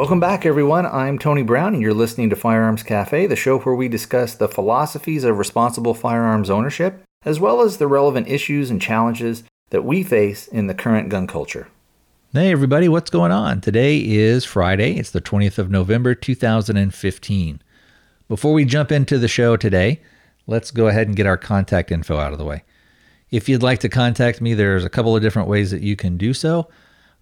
Welcome back, everyone. I'm Tony Brown, and you're listening to Firearms Cafe, the show where we discuss the philosophies of responsible firearms ownership, as well as the relevant issues and challenges that we face in the current gun culture. Hey, everybody, what's going on? Today is Friday. It's the 20th of November, 2015. Before we jump into the show today, let's go ahead and get our contact info out of the way. If you'd like to contact me, there's a couple of different ways that you can do so.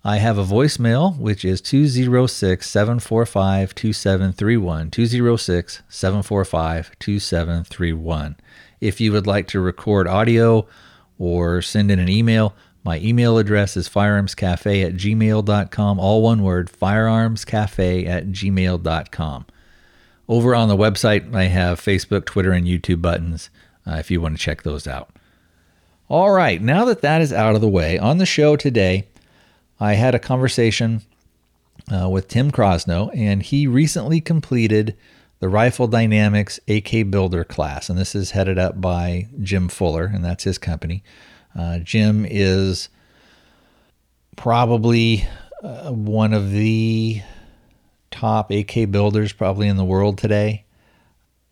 I have a voicemail, which is 206 745 2731. 206 745 2731. If you would like to record audio or send in an email, my email address is firearmscafe at gmail.com. All one word, firearmscafe at gmail.com. Over on the website, I have Facebook, Twitter, and YouTube buttons uh, if you want to check those out. All right, now that that is out of the way, on the show today, I had a conversation uh, with Tim Krosno, and he recently completed the Rifle Dynamics AK Builder class, and this is headed up by Jim Fuller, and that's his company. Uh, Jim is probably uh, one of the top AK builders probably in the world today.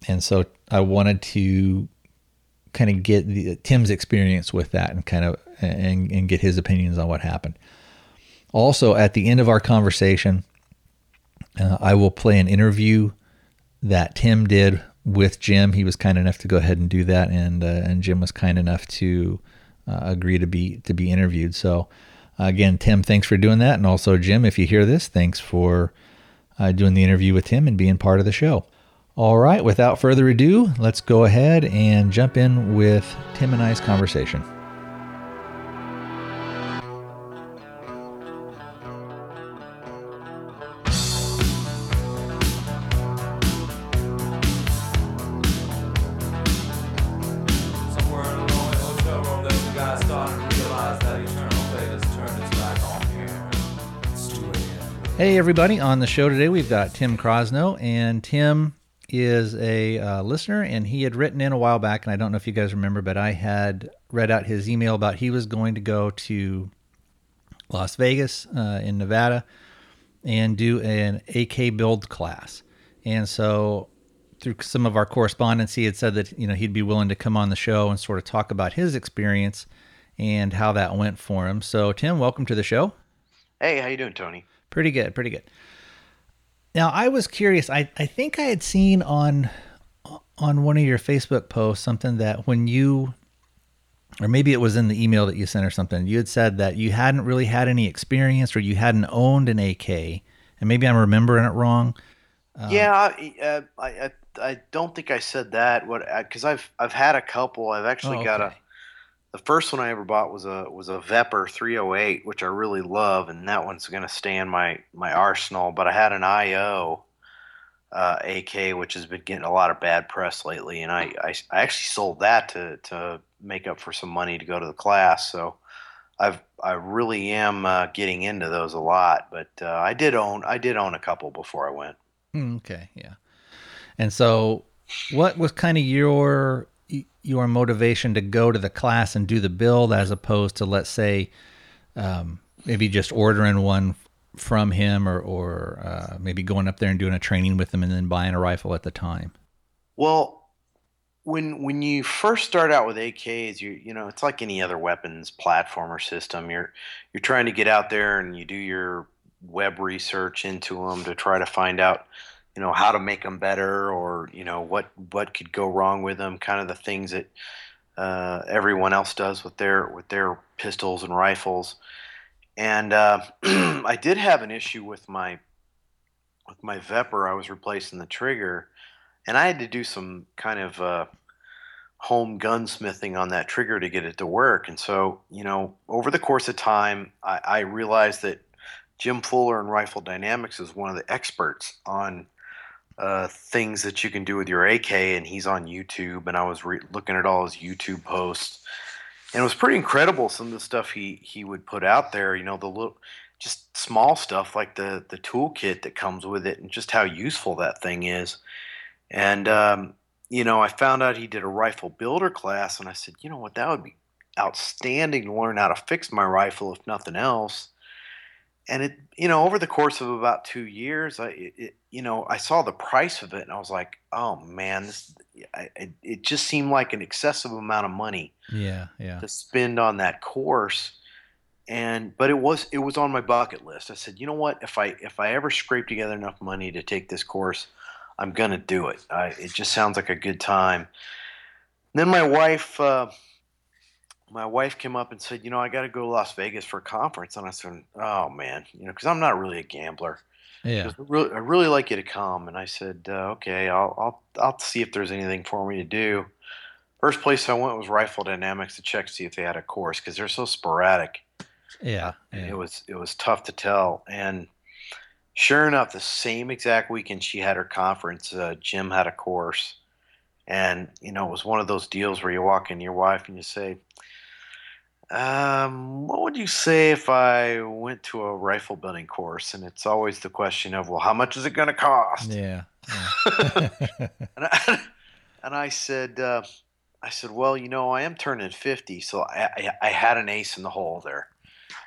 And so I wanted to kind of get the, Tim's experience with that and kind of and, and get his opinions on what happened. Also, at the end of our conversation, uh, I will play an interview that Tim did with Jim. He was kind enough to go ahead and do that, and uh, and Jim was kind enough to uh, agree to be to be interviewed. So, again, Tim, thanks for doing that, and also Jim, if you hear this, thanks for uh, doing the interview with Tim and being part of the show. All right, without further ado, let's go ahead and jump in with Tim and I's conversation. Hey, everybody. On the show today, we've got Tim Krosno, and Tim is a uh, listener, and he had written in a while back, and I don't know if you guys remember, but I had read out his email about he was going to go to Las Vegas uh, in Nevada and do an AK build class. And so through some of our correspondence, he had said that you know he'd be willing to come on the show and sort of talk about his experience and how that went for him. So, Tim, welcome to the show. Hey, how you doing, Tony? Pretty good, pretty good. Now, I was curious. I, I think I had seen on on one of your Facebook posts something that when you or maybe it was in the email that you sent or something, you had said that you hadn't really had any experience or you hadn't owned an AK. And maybe I'm remembering it wrong. yeah, I, uh, I, I I don't think I said that. What? Because I've I've had a couple. I've actually Oh, got a. The first one I ever bought was a was a Vepr 308, which I really love, and that one's going to stay in my my arsenal. But I had an IO uh, AK, which has been getting a lot of bad press lately, and I, I I actually sold that to to make up for some money to go to the class. So I've I really am uh, getting into those a lot. But uh, I did own I did own a couple before I went. Hmm, Okay, yeah. And so, what was kind of your your motivation to go to the class and do the build, as opposed to let's say, um, maybe just ordering one from him, or or uh, maybe going up there and doing a training with him, and then buying a rifle at the time. Well, when when you first start out with AKs, you you know it's like any other weapons platform or system. You're you're trying to get out there and you do your web research into them to try to find out, you know, how to make them better or you know what what could go wrong with them. Kind of the things that uh, everyone else does with their with their pistols and rifles. And uh, I did have an issue with my with my Vepr. I was replacing the trigger and I had to do some kind of uh, home gunsmithing on that trigger to get it to work. And so, you know, over the course of time, I, I realized that Jim Fuller in Rifle Dynamics is one of the experts on uh, things that you can do with your AK, and he's on YouTube. And I was re- looking at all his YouTube posts, and it was pretty incredible some of the stuff he he would put out there. You know, the little just small stuff like the the toolkit that comes with it, and just how useful that thing is. And um, you know, I found out he did a rifle builder class, and I said, you know what, that would be outstanding to learn how to fix my rifle, if nothing else. And it, you know, over the course of about two years, I, it, you know, I saw the price of it, and I was like, oh man, this, I, it, it just seemed like an excessive amount of money Yeah, yeah. to spend on that course. And but it was it was on my bucket list. I said you know what? If i if i ever scrape together enough money to take this course i'm gonna do it. I, it just sounds like a good time. Then my wife uh, my wife came up and said you know i gotta go to las vegas for a conference and i said oh man you know because i'm not really a gambler Yeah. I really, I really like you to come. And I said, uh, okay, I'll, I'll, I'll see if there's anything for me to do. First place I went was Rifle Dynamics to check to see if they had a course because they're so sporadic. Yeah. And yeah. It was, it was tough to tell. And sure enough, the same exact weekend she had her conference, uh, Jim had a course. And you know, it was one of those deals where you walk in your wife and you say, um, what would you say if I went to a rifle building course? And it's always the question of, well, how much is it going to cost? Yeah. yeah. And I, and I said, uh, I said, well, you know, I am turning 50, so I, I, I had an ace in the hole there.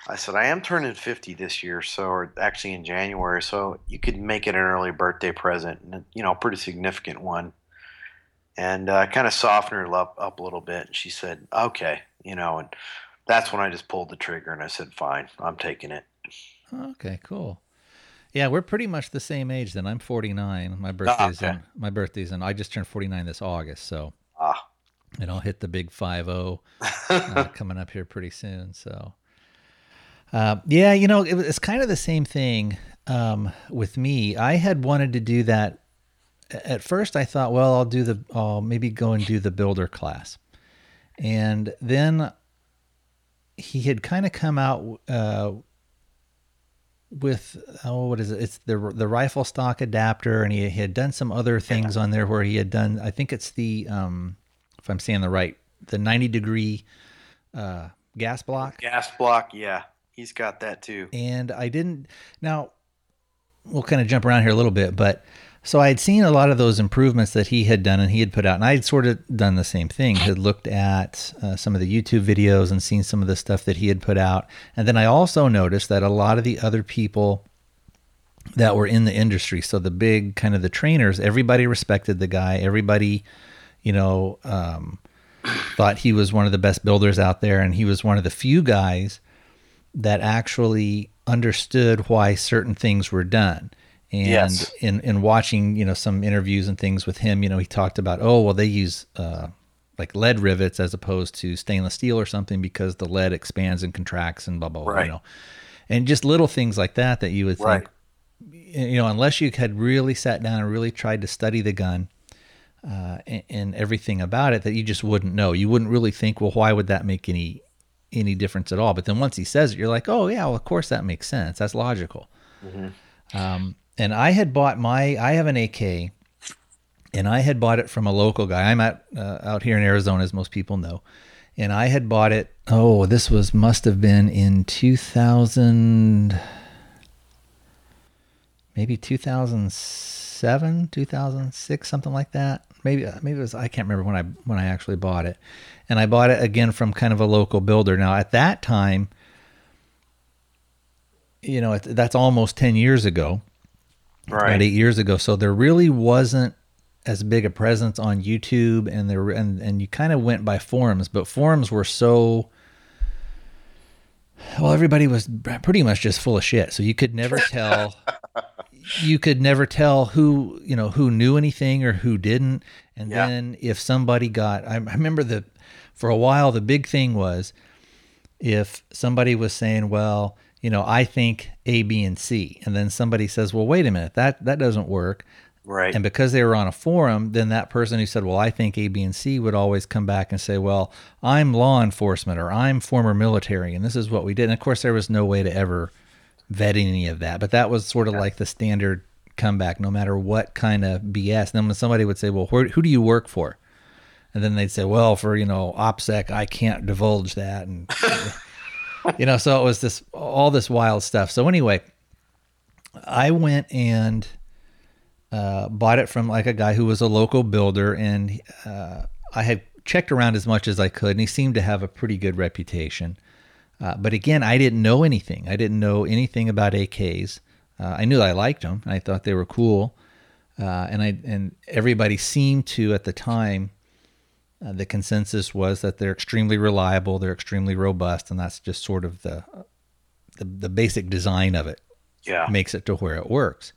I said, I am turning 50 this year, so, or actually in January, so you could make it an early birthday present, and, you know, a pretty significant one. And uh, I kind of softened her up, up a little bit, and she said, okay, you know, and that's when I just pulled the trigger and I said, fine, I'm taking it. okay, cool. Yeah, we're pretty much the same age then. I'm 49. My birthday's okay. in my birthday's in I just turned 49 this August, so Ah, and I'll hit the big 50 uh, coming up here pretty soon. So, uh, yeah, you know, it, it's kind of the same thing um, with me. I had wanted to do that. At first, I thought, well, I'll do the, I'll maybe go and do the builder class, and then he had kind of come out uh, with oh what is it? It's the the rifle stock adapter and he had done some other things on there where he had done i think it's the um if i'm saying the right the 90 degree uh gas block. Gas block, yeah, he's got that too. and i didn't now we'll kind of jump around here a little bit but so i had seen a lot of those improvements that he had done and he had put out and i had sort of done the same thing had looked at uh, some of the youtube videos and seen some of the stuff that he had put out and then i also noticed that a lot of the other people that were in the industry so the big kind of the trainers everybody respected the guy everybody you know um, thought he was one of the best builders out there and he was one of the few guys that actually understood why certain things were done. And Yes. in, in watching, you know, some interviews and things with him, you know, he talked about, oh, well, they use uh, like lead rivets as opposed to stainless steel or something because the lead expands and contracts and blah, blah, blah, Right. you know. And just little things like that that you would Right. think, you know, unless you had really sat down and really tried to study the gun uh, and, and everything about it, that you just wouldn't know. You wouldn't really think, well, why would that make any any difference at all? But then once he says it, you're like, oh yeah, well of course that makes sense. That's logical. Um, and I had bought my, I have an AK, and I had bought it from a local guy. I'm at uh, out here in Arizona, as most people know, and I had bought it. Oh, this was must have been in 2000, maybe 2007, 2006, something like that. Maybe maybe it was I can't remember when I when I actually bought it, and I bought it again from kind of a local builder. Now at that time, you know, that's almost 10 years ago about eight years ago. So there really wasn't as big a presence on YouTube, and there and and you kind of went by forums, but forums were so. Well, everybody was pretty much just full of shit, so you could never tell. you could never tell who you know who knew anything or who didn't, and Yeah. then if somebody got, I, I remember the for a while the big thing was if somebody was saying, well, you know, I think A, B, and C, and then somebody says, well, wait a minute, that that doesn't work. Right. And because they were on a forum, then that person who said, well, I think A, B, and C would always come back and say, well, I'm law enforcement or I'm former military, and this is what we did. And of course, there was no way to ever vet any of that, but that was sort of like the standard comeback, no matter what kind of BS. And then when somebody would say, well, who do you work for? And then they'd say, well, for, you know, OPSEC, I can't divulge that. And, you know, so it was this, all this wild stuff. So anyway, I went and uh, bought it from like a guy who was a local builder, and uh, I had checked around as much as I could, and he seemed to have a pretty good reputation. Uh, but again, I didn't know anything. I didn't know anything about AKs. Uh, I knew I liked them. I thought they were cool, uh, and I and everybody seemed to at the time. Uh, the consensus was that they're extremely reliable, they're extremely robust, and that's just sort of the the, the basic design of it Yeah. makes it to where it works.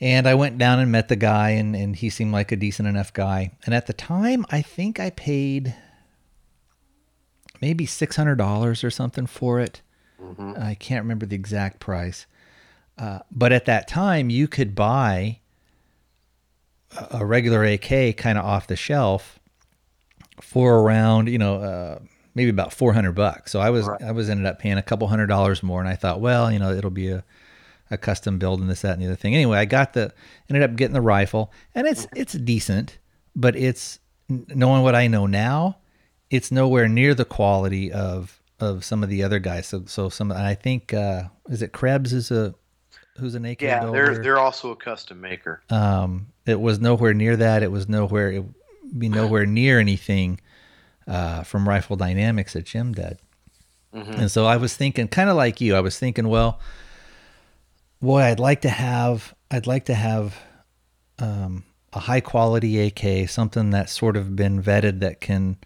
And I went down and met the guy, and, and he seemed like a decent enough guy. And at the time, I think I paid maybe $600 or something for it. I can't remember the exact price. Uh, but at that time, you could buy a regular AK kind of off the shelf for around, you know, uh, maybe about 400 bucks. So I was, Right. I was ended up paying a couple hundred dollars more. And I thought, well, you know, it'll be a, a custom build and this, that, and the other thing. Anyway, I got the, ended up getting the rifle and it's, it's decent, but it's knowing what I know now, it's nowhere near the quality of, of some of the other guys. So, so some, I think, uh, is it Krebs is a, who's an AK Yeah, builder? they're they're also a custom maker. um, it was nowhere near that. It was nowhere, it be nowhere near anything, uh, from Rifle Dynamics that Jim did. And so I was thinking, kind of like you, I was thinking, well, boy, I'd like to have, I'd like to have, um, a high quality AK, something that's sort of been vetted that can,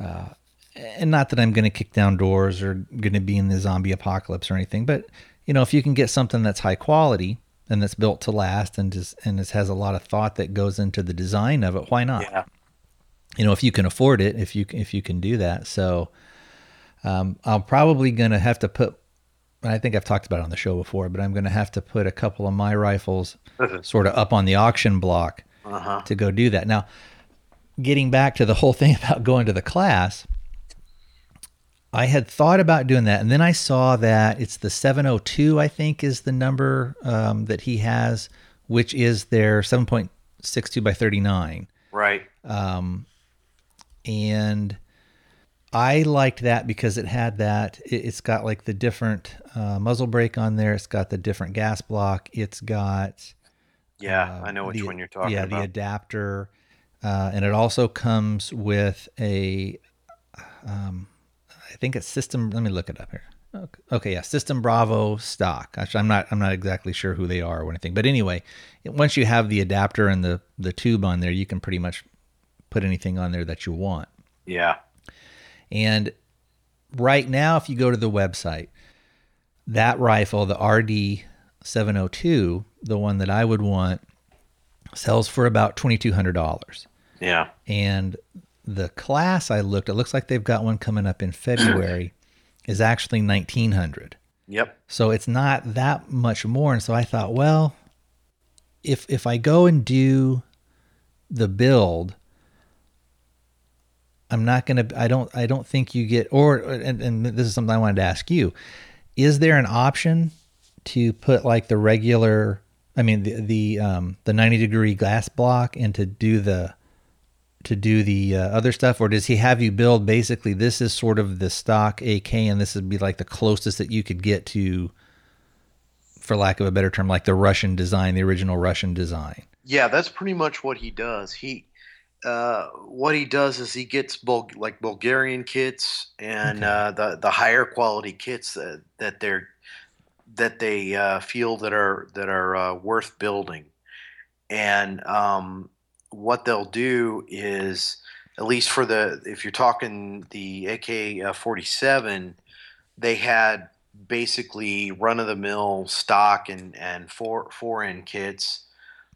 uh, and not that I'm going to kick down doors or going to be in the zombie apocalypse or anything, but you know, if you can get something that's high quality and that's built to last and just, and this has a lot of thought that goes into the design of it, why not? Yeah. you know if you can afford it if you if you can do that so um, i'm probably going to have to put i think i've talked about it on the show before but i'm going to have to put a couple of my rifles sort of up on the auction block Uh-huh. to go do that now getting back to the whole thing about going to the class i had thought about doing that and then i saw that it's the 702 i think is the number um, that he has which is their 7.62 by 39 Right. um, and I liked that because it had that. It, it's got like the different uh, muzzle brake on there. It's got the different gas block. It's got Yeah, uh, I know which the- one you're talking yeah, about. Yeah, the adapter, uh, and it also comes with a, um, I think it's system. Let me look it up here. Okay, okay yeah, System Bravo stock. Actually, I'm not. I'm not exactly sure who they are or anything. But anyway, once you have the adapter and the the tube on there, you can pretty much put anything on there that you want. yeah. And right now, if you go to the website, that rifle, the RD 702, the one that I would want, sells for about $2,200. Yeah. And the class I looked, it looks like they've got one coming up in February, is actually 1900 Yep. so it's not that much more and so i thought well if if i go and do the build i'm not going to i don't i don't think you get or and, and this is something i wanted to ask you is there an option to put like the regular i mean the the um the 90 degree gas block and to do the to do the uh, other stuff or does he have you build basically this is sort of the stock AK and this would be like the closest that you could get to for lack of a better term like the Russian design the original Russian design Yeah, that's pretty much what he does. He uh, what he does is he gets Bul- like Bulgarian kits and Okay. uh, the the higher quality kits that, that they're that they uh, feel that are that are uh, worth building. And um, what they'll do is, at least for the if you're talking the AK forty seven, they had basically run of the mill stock and and four four end kits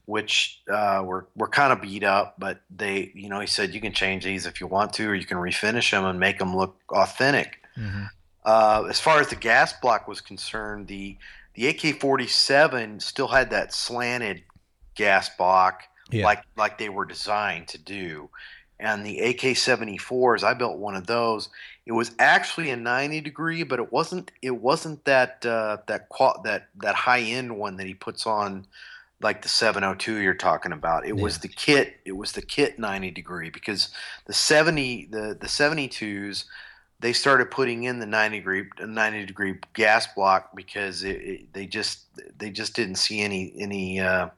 which uh, were were kind of beat up, but they, you know, he said you can change these if you want to, or you can refinish them and make them look authentic. Uh, as far as the gas block was concerned, the the AK-47 still had that slanted gas block, Yeah. like like they were designed to do. And the AK-74s, I built one of those. It was actually a 90 degree, but it wasn't. It wasn't that uh, that qual- that that high end one that he puts on like the 702 you're talking about. It was the kit. It was the kit 90 degree because the 70 the the 72s they started putting in the 90 degree 90 degree gas block because it, it, they just they just didn't see any any uh,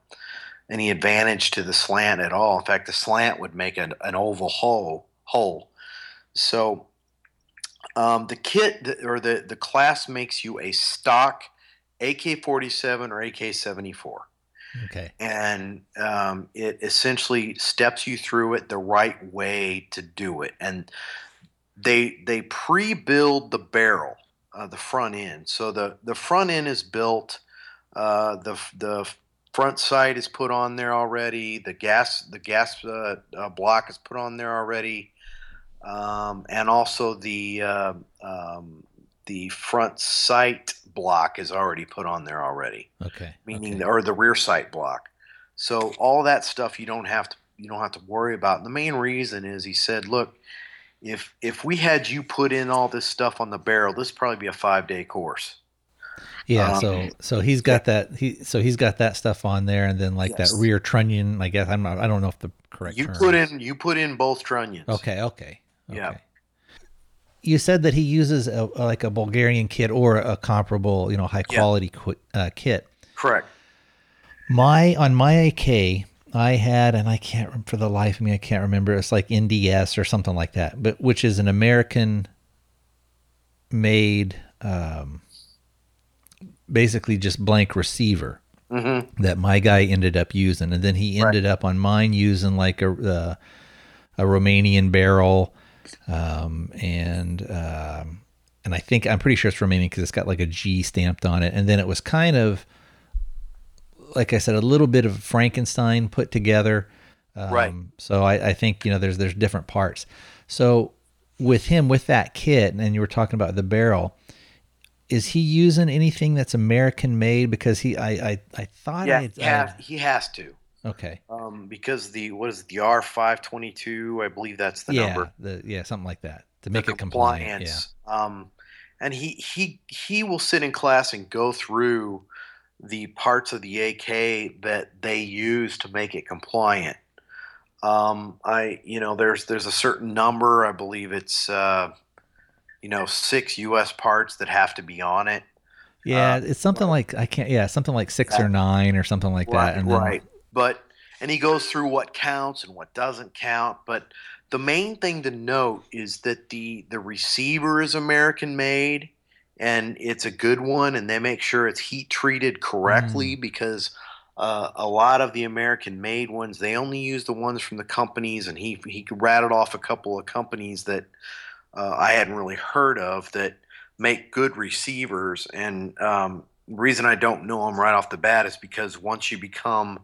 any advantage to the slant at all. In fact, the slant would make an, an oval hole. Hole. So um, the kit or the the class makes you a stock AK-47 or AK-74 Okay. and um, it essentially steps you through it the right way to do it. And they they pre-build the barrel, uh, the front end. So the the front end is built. Uh, the the front sight is put on there already. The gas the gas uh, uh, block is put on there already, um, and also the uh, um, the front sight block is already put on there already Okay. meaning okay. the, or the rear sight block. So all that stuff you don't have to you don't have to worry about. And the main reason is he said, look, if if we had you put in all this stuff on the barrel, this would probably be a five day course. Yeah, Um, so so he's got that he so he's got that stuff on there, and then like Yes. that rear trunnion. I guess I'm not. I don't know if the correct. You put is. in you put in both trunnions. Okay, okay, okay. Yeah. You said that he uses a, like a Bulgarian kit or a comparable, you know, high Yeah. quality qu- uh, kit. Correct. My on my AK, I had, and I can't for the life of me, I can't remember. It's like NDS or something like that, but which is an American made, um, basically just blank receiver Mm-hmm. that my guy ended up using, and then he ended up on mine using like a uh, a Romanian barrel, um, and um, and I think I'm pretty sure it's Romanian because it's got like a G stamped on it, and then it was kind of like I said, a little bit of Frankenstein put together. Um, Right. So I, I think you know there's there's different parts. So with him with that kit, and you were talking about the barrel. Is he using anything that's American made? Because he, I, I, I thought Yeah, I, he, has, he has to. okay, Um, because the what is it, the R five twenty two, I believe that's the yeah, number. the yeah, something like that to the make it compliant. Yeah, compliance. Um, and he he he will sit in class and go through the parts of the AK that they use to make it compliant. Um, I you know there's there's a certain number. I believe it's uh, you know six U.S. parts that have to be on it. yeah, Uh, it's something like I can't, yeah, something like six or nine or something like right, that, and then right. But and he goes through what counts and what doesn't count. But the main thing to note is that the the receiver is American made, and it's a good one, and they make sure it's heat treated correctly because. Uh, a lot of the American made ones, they only use the ones from the companies, and he he rattled off a couple of companies that uh, I hadn't really heard of that make good receivers. And um, the reason I don't know them right off the bat is because once you become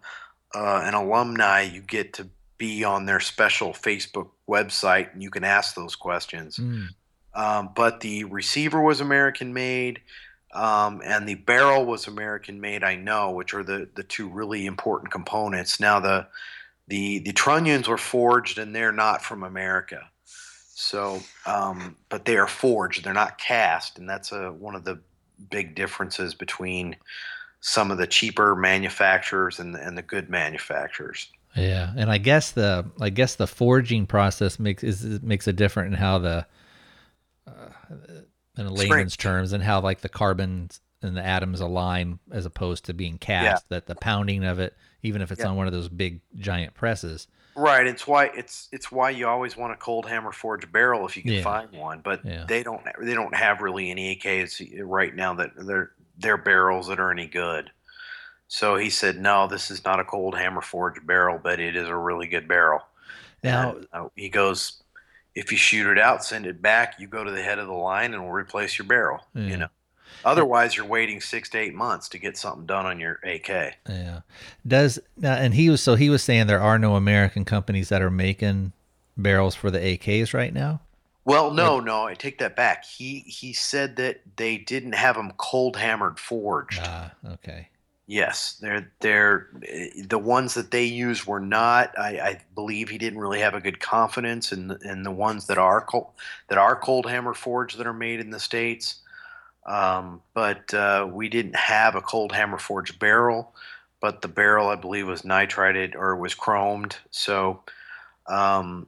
uh, an alumni, you get to be on their special Facebook website and you can ask those questions. Mm, Um, but the receiver was American made, um, and the barrel was American made. I know, which are the the two really important components. Now the the the trunnions were forged, and they're not from America. So, um, but they are forged; they're not cast, and that's a one of the big differences between some of the cheaper manufacturers and the, and the good manufacturers. yeah, and I guess the I guess the forging process makes is makes it different in how the uh, in layman's terms and how like the carbons and the atoms align as opposed to being cast. That the pounding of it, even if it's Yeah. on one of those big giant presses. Right. It's why it's it's why you always want a cold hammer forged barrel if you can Yeah. find one. But Yeah. they don't they don't have really any AKs right now that they're they're barrels that are any good. So he said, no, this is not a cold hammer forged barrel, but it is a really good barrel. Now, And, uh, he goes, if you shoot it out, send it back. You go to the head of the line, and we'll replace your barrel. Yeah. You know. Otherwise, you're waiting six to eight months to get something done on your AK. Yeah. Does now and he was so he was saying there are no American companies that are making barrels for the AKs right now. Well, no, no, I take that back. He he said that they didn't have them cold hammered forged. Ah, okay. Yes, they're they're the ones that they use were not. I, I believe he didn't really have a good confidence in the, in the ones that are cold that are cold hammer forged that are made in the states. Um, but uh, we didn't have a cold hammer forged barrel, but the barrel I believe was nitrided or was chromed. So um,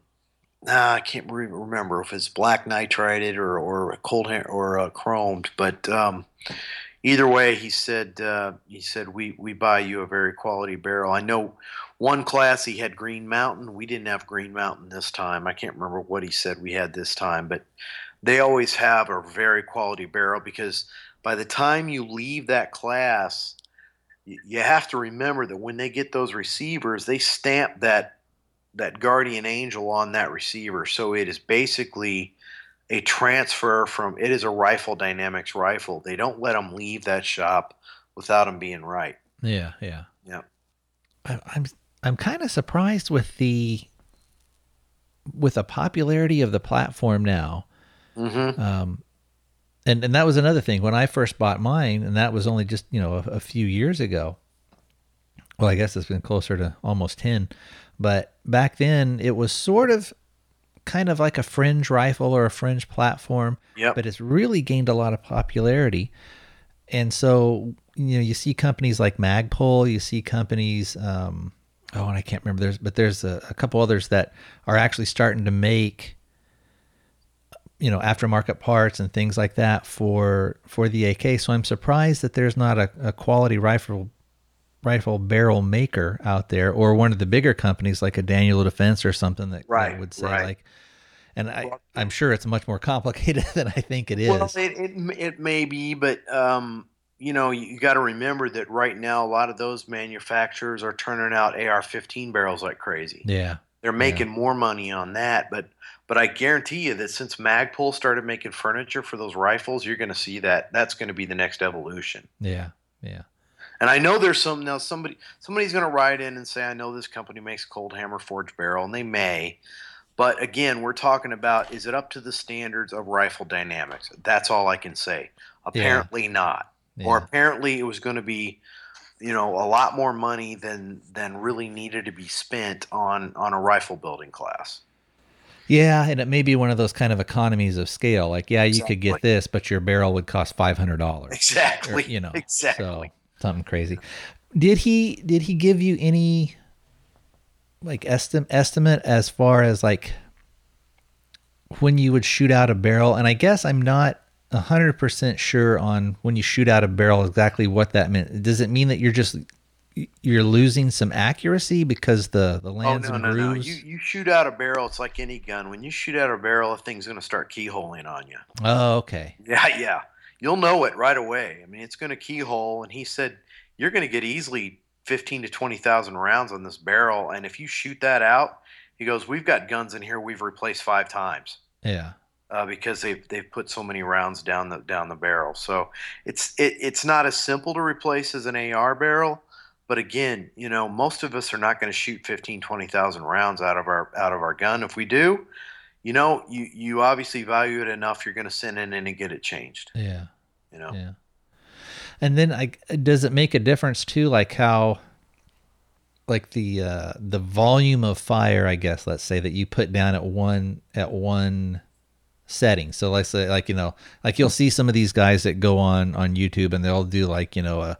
ah, I can't re- remember if it's black nitrided or or cold ha- or uh, chromed, but um, either way, he said uh, he said we we buy you a very quality barrel. I know one class he had Green Mountain. We didn't have Green Mountain this time. I can't remember what he said we had this time, but they always have a very quality barrel because by the time you leave that class, you have to remember that when they get those receivers, they stamp that that guardian angel on that receiver. So it is basically a transfer from it is a rifle dynamics rifle. They don't let them leave that shop without them being right. Yeah, yeah. Yeah. I, I'm I'm kind of surprised with the with the popularity of the platform now. Mm-hmm. Um, and and that was another thing when I first bought mine, and that was only just you know a, a few years ago. Well, I guess it's been closer to almost ten, but back then it was sort of kind of like a fringe rifle or a fringe platform. Yep. But it's really gained a lot of popularity, and so you know you see companies like Magpul, you see companies. Um, oh, and I can't remember. There's but there's a, a couple others that are actually starting to make you know aftermarket parts and things like that for for the AK. So I'm surprised that there's not a, a quality rifle rifle barrel maker out there, or one of the bigger companies like a Daniel Defense or something that, that would say right. like. And I, I'm sure it's much more complicated than I think it is. Well, it, it it may be, but um, you know, you, got to remember that right now a lot of those manufacturers are turning out AR-15 barrels like crazy. yeah, They're making more money on that, but but I guarantee you that since Magpul started making furniture for those rifles, you're going to see that that's going to be the next evolution. yeah, yeah, And I know there's some now somebody somebody's going to write in and say I know this company makes cold hammer forged barrel and they may. But again, we're talking about is it up to the standards of rifle dynamics? That's all I can say. Apparently not. Or apparently it was going to be you know a lot more money than than really needed to be spent on on a rifle building class. Yeah. And it may be one of those kind of economies of scale. Like, yeah, you could get this, but your barrel would cost five hundred dollars. Exactly. you know Exactly. so something crazy did he did he give you any like estim- estimate as far as like when you would shoot out a barrel and i guess i'm not 100% sure on when you shoot out a barrel exactly what that meant does it mean that you're just you're losing some accuracy because the the Oh lands no and no no! grooves You you shoot out a barrel. It's like any gun. When you shoot out a barrel, a thing's going to start keyholing on you. oh okay Yeah, yeah. You'll know it right away. I mean, it's going to keyhole. And he said you're going to get easily fifteen to twenty thousand rounds on this barrel. And if you shoot that out, he goes, we've got guns in here we've replaced five times yeah uh, because they've they've put so many rounds down the down the barrel. So it's it, it's not as simple to replace as an AR barrel. But again, you know, most of us are not going to shoot 15, 20,000 rounds out of our out of our gun. If we do, you know, you you obviously value it enough. You're going to send in and get it changed. yeah You know, Yeah. And then I does it make a difference too like how like the uh the volume of fire I guess let's say that you put down at one at one setting. So let's say like you know like you'll see some of these guys that go on on YouTube and they'll do like you know a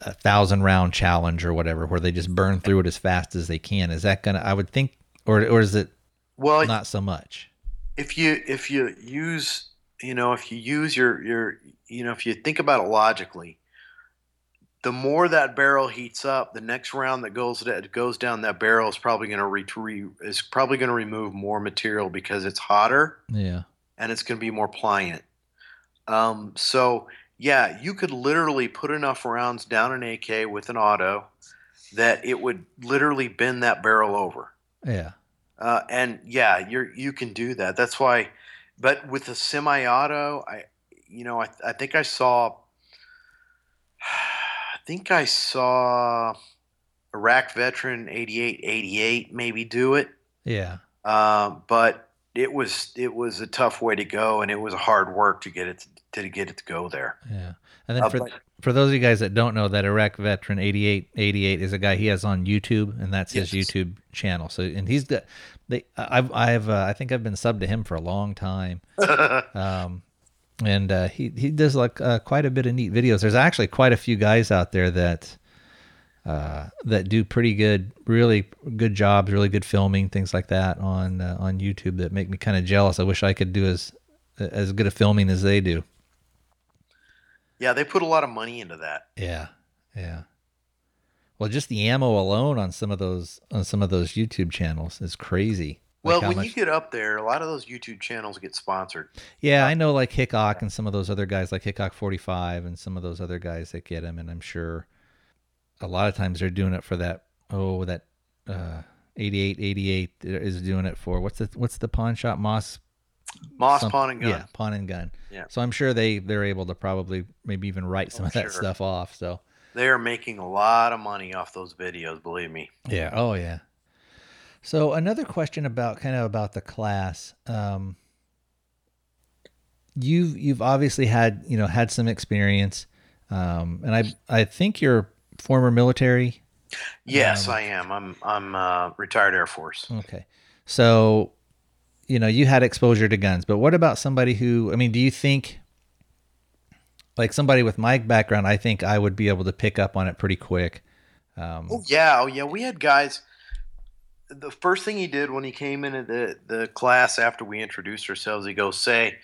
a thousand round challenge or whatever where they just burn through it as fast as they can. Is that gonna I would think or or is it well, not so much? if you if you use you know if you use your your you know if you think about it logically the more that barrel heats up the next round that goes that goes down that barrel is probably going to re, re, is probably going to remove more material because it's hotter Yeah. and it's going to be more pliant um, so yeah you could literally put enough rounds down an ak with an auto that it would literally bend that barrel over Yeah. uh, and yeah, you're you can do that. That's why. But with a semi-auto, I, you know, I, I think I saw. I think I saw Iraq veteran 8888 maybe do it, Yeah. um, but it was it was a tough way to go, and it was hard work to get it to, he get it to go there. Yeah. And then Uh, for but- for those of you guys that don't know, that Iraq veteran 8888 is a guy he has on YouTube, and that's his YouTube channel. So, and he's got they I've I've uh, I think I've been subbed to him for a long time. Um, and uh, he he does like uh, quite a bit of neat videos. There's actually quite a few guys out there that uh, that do pretty good, really good jobs, really good filming, things like that on uh, on YouTube that make me kind of jealous. I wish I could do as as good a filming as they do. Yeah, they put a lot of money into that. Yeah, yeah. Well, just the ammo alone on some of those on some of those YouTube channels is crazy. Well, how when much- you get up there, a lot of those YouTube channels get sponsored. yeah, I know like Hickok and some of those other guys like Hickok forty five and some of those other guys that get them. and I'm sure a lot of times they're doing it for that. Oh, that uh, 88, 88 is doing it for what's the what's the pawn shop Moss Moss some- Pawn and Gun. Yeah, pawn and gun. Yeah. So I'm sure they they're able to probably maybe even write some Oh, of that sure. stuff off. So They are making a lot of money off those videos, believe me. yeah. Oh yeah. So another question about kind of about the class. Um, you've you've obviously had you know had some experience, um, and I I think you're former military. Yes, Um, I am. I'm I'm uh, retired Air Force. Okay. So, you know, you had exposure to guns, but what about somebody who, I mean, do you think, like somebody with my background, I think I would be able to pick up on it pretty quick. Um, Oh yeah, oh yeah. We had guys. The first thing he did when he came into the the class after we introduced ourselves, he goes, "Say,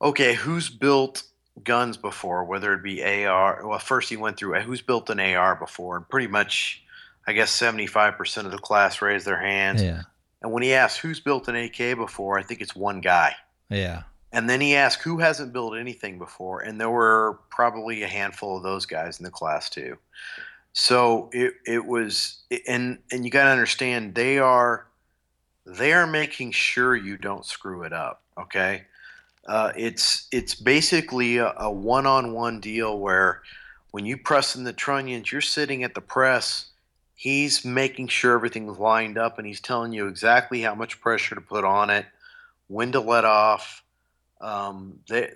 okay, who's built guns before? Whether it be AR. Well, first he went through who's built an AR before, and pretty much, I guess seventy five percent of the class raised their hands. yeah. And when he asked who's built an AK before, I think it's one guy. Yeah. And then he asked who hasn't built anything before, and there were probably a handful of those guys in the class too. So it it was, and and you got to understand they are they are making sure you don't screw it up. Okay, uh, it's it's basically a, a one-on-one deal where when you press in the trunnions, you're sitting at the press. He's making sure everything's lined up, and he's telling you exactly how much pressure to put on it, when to let off. Um, they,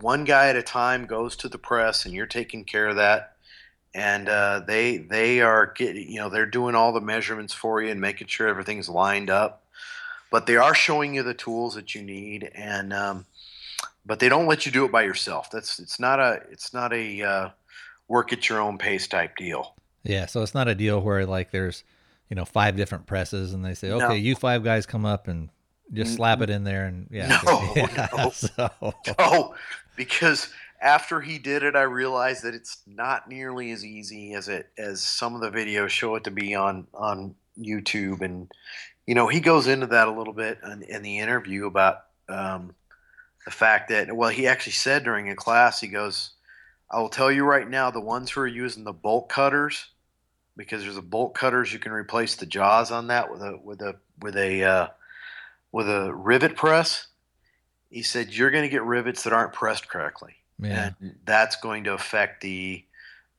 one guy at a time goes to the press, and you're taking care of that. And uh, they they are getting you know they're doing all the measurements for you and making sure everything's lined up. But they are showing you the tools that you need, and um, but they don't let you do it by yourself. That's it's not a it's not a uh, work at your own pace type deal. Yeah. So it's not a deal where like there's, you know, five different presses and they say, No. okay, you five guys come up and just slap it in there. And yeah. No, yeah, no. So, Oh, because after he did it, I realized that it's not nearly as easy as it as some of the videos show it to be on on YouTube. And you know, he goes into that a little bit in, in the interview about um, the fact that well, he actually said during a class, he goes, "I will tell you right now, the ones who are using the bolt cutters." Because there's a bolt cutters, you can replace the jaws on that with a with a with a uh, with a rivet press. He said you're going to get rivets that aren't pressed correctly yeah. and that's going to affect the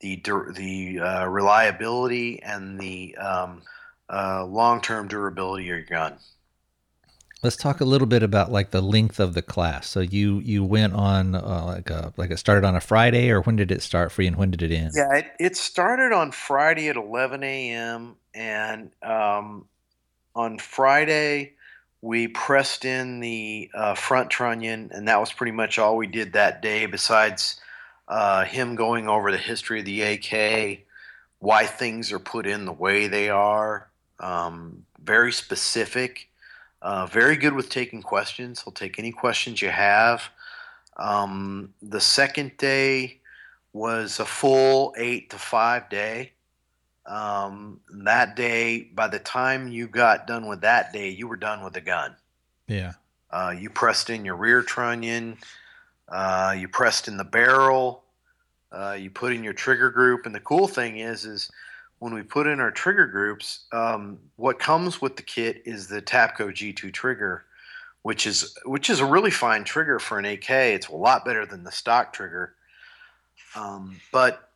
the the uh, reliability and the um, uh, long term durability of your gun. Let's talk a little bit about like the length of the class. So you you went on uh, like a like it started on a Friday, or when did it start for you, and when did it end? Yeah, it, it started on Friday at 11 a.m. and um, on Friday we pressed in the uh, front trunnion, and that was pretty much all we did that day. Besides uh, him going over the history of the AK, why things are put in the way they are, um, very specific. Uh, very good with taking questions. He'll take any questions you have. Um, the second day was a full eight to five day. Um, that day, by the time you got done with that day, you were done with the gun. Yeah. Uh, you pressed in your rear trunnion. Uh, you pressed in the barrel. Uh, you put in your trigger group. And the cool thing is, is when we put in our trigger groups, um, what comes with the kit is the Tapco G2 trigger, which is which is a really fine trigger for an AK. It's a lot better than the stock trigger. Um, but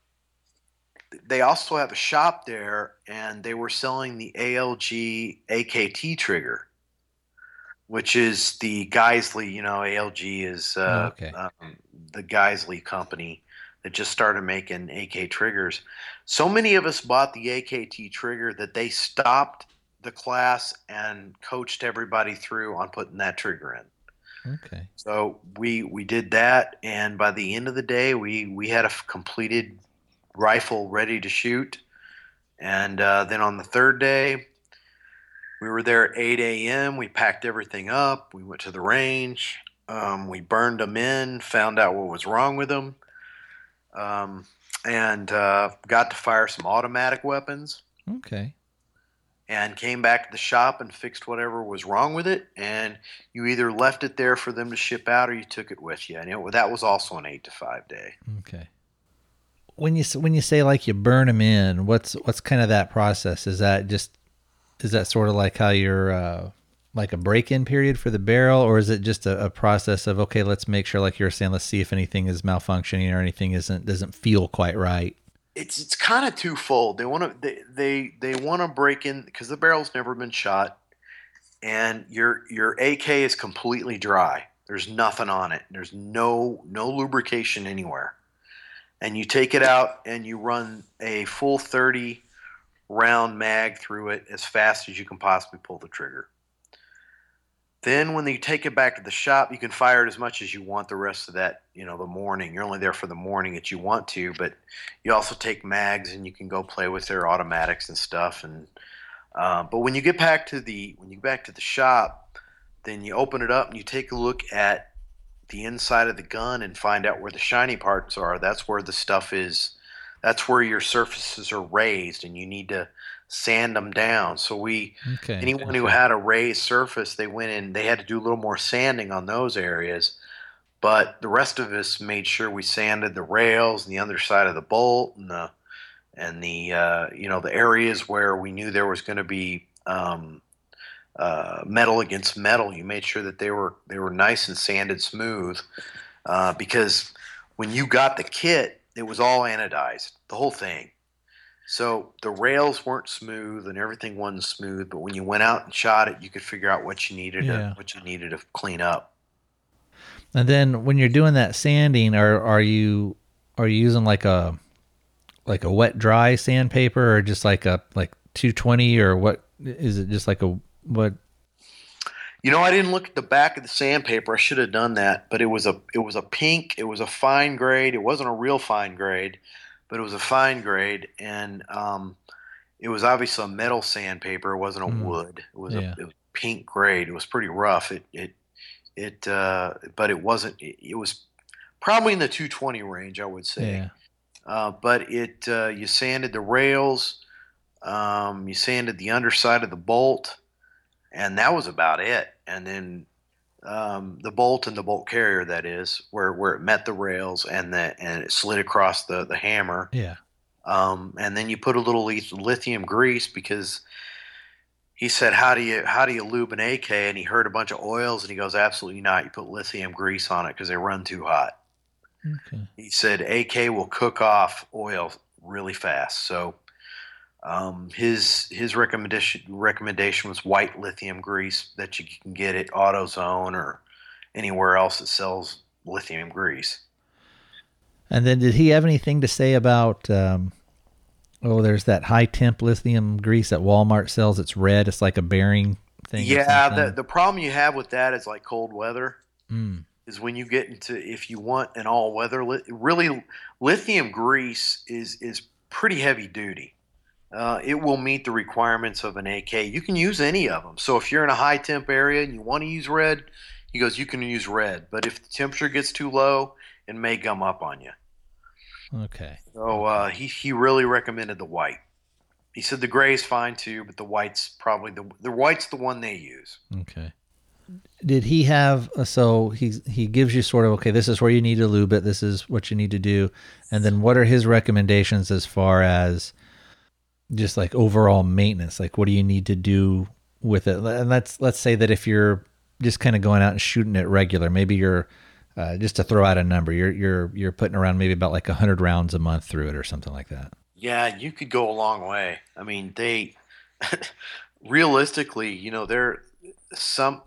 they also have a shop there, and they were selling the ALG AKT trigger which is the Geissele. You know, ALG is uh, Oh, okay. um, the Geissele company that just started making AK triggers. So many of us bought the AKT trigger that they stopped the class and coached everybody through on putting that trigger in. Okay. So we we did that, and by the end of the day, we we had a completed rifle ready to shoot. And uh, then on the third day, we were there at 8 a.m. We packed everything up. We went to the range. Um, we burned them in, found out what was wrong with them. um, and uh, got to fire some automatic weapons. Okay. and came back to the shop and fixed whatever was wrong with it. And you either left it there for them to ship out or you took it with you. And it, that was also an eight to five day. Okay. When you when you say like you burn them in, what's what's kind of that process? Is that just is that sort of like how you're uh, like a break in period for the barrel, or is it just a, a process of okay, let's make sure, like you're saying, let's see if anything is malfunctioning or anything isn't doesn't feel quite right. It's it's kind of twofold. They want to they they, they want to break in because the barrel's never been shot, and your your AK is completely dry. There's nothing on it. There's no no lubrication anywhere. And you take it out and you run a full 30 round mag through it as fast as you can possibly pull the trigger. Then when you take it back to the shop, you can fire it as much as you want the rest of that, you know, the morning. You're only there for the morning that you want to, but you also take mags and you can go play with their automatics and stuff. And uh, but when you get back to the when you get back to the shop, then you open it up and you take a look at the inside of the gun and find out where the shiny parts are. That's where the stuff is. That's where your surfaces are raised, and you need to sand them down. So we Okay. anyone who had a raised surface, they went in. They had to do a little more sanding on those areas. But the rest of us made sure we sanded the rails and the underside of the bolt and the and the uh, you know the areas where we knew there was going to be um, uh, metal against metal. You made sure that they were they were nice and sanded smooth uh, because when you got the kit, it was all anodized, the whole thing. So the rails weren't smooth and everything wasn't smooth, but when you went out and shot it, you could figure out what you needed Yeah. to what you needed to clean up. And then when you're doing that sanding, are are you are you using like a like a wet dry sandpaper or just like a like 220 or what is it just like a what You know, I didn't look at the back of the sandpaper. I should have done that, but it was a it was a pink. It was a fine grade. It wasn't a real fine grade, but it was a fine grade, and um, it was obviously a metal sandpaper. It wasn't a Mm. wood. It was Yeah. a it was pink grade. It was pretty rough. It it it uh, but it wasn't. It, it was probably in the 220 range, I would say. yeah Uh, but it uh, you sanded the rails, um, you sanded the underside of the bolt, and that was about it. And then um, the bolt and the bolt carrier, that is, where where it met the rails and the and it slid across the the hammer. yeah Um, and then you put a little lithium grease because he said, "How do you how do you lube an AK?" And he heard a bunch of oils, and he goes, "Absolutely not. You put lithium grease on it because they run too hot." okay he said AK will cook off oil really fast. So um, his his recommendation recommendation was white lithium grease that you can get at AutoZone or anywhere else that sells lithium grease. and then did he have anything to say about um oh there's that high temp lithium grease that Walmart sells it's red it's like a bearing thing Yeah, the the problem you have with that is like cold weather. Mm, is when you get into if you want an all weather really lithium grease is is pretty heavy duty. Uh, it will meet the requirements of an AK. You can use any of them. So if you're in a high temp area and you want to use red, he goes, you can use red. But if the temperature gets too low, it may gum up on you. okay So uh, he he really recommended the white. He said the gray is fine too, but the white's probably the the white's the one they use. Okay. Did he have uh, so he he gives you sort of okay this is where you need to lube it this is what you need to do and then what are his recommendations as far as just like overall maintenance like what do you need to do with it and let's let's say that if you're just kind of going out and shooting it regular maybe you're uh, just to throw out a number you're you're you're putting around maybe about like 100 rounds a month through it or something like that Yeah, you could go a long way. I mean, they realistically, you know, they're some,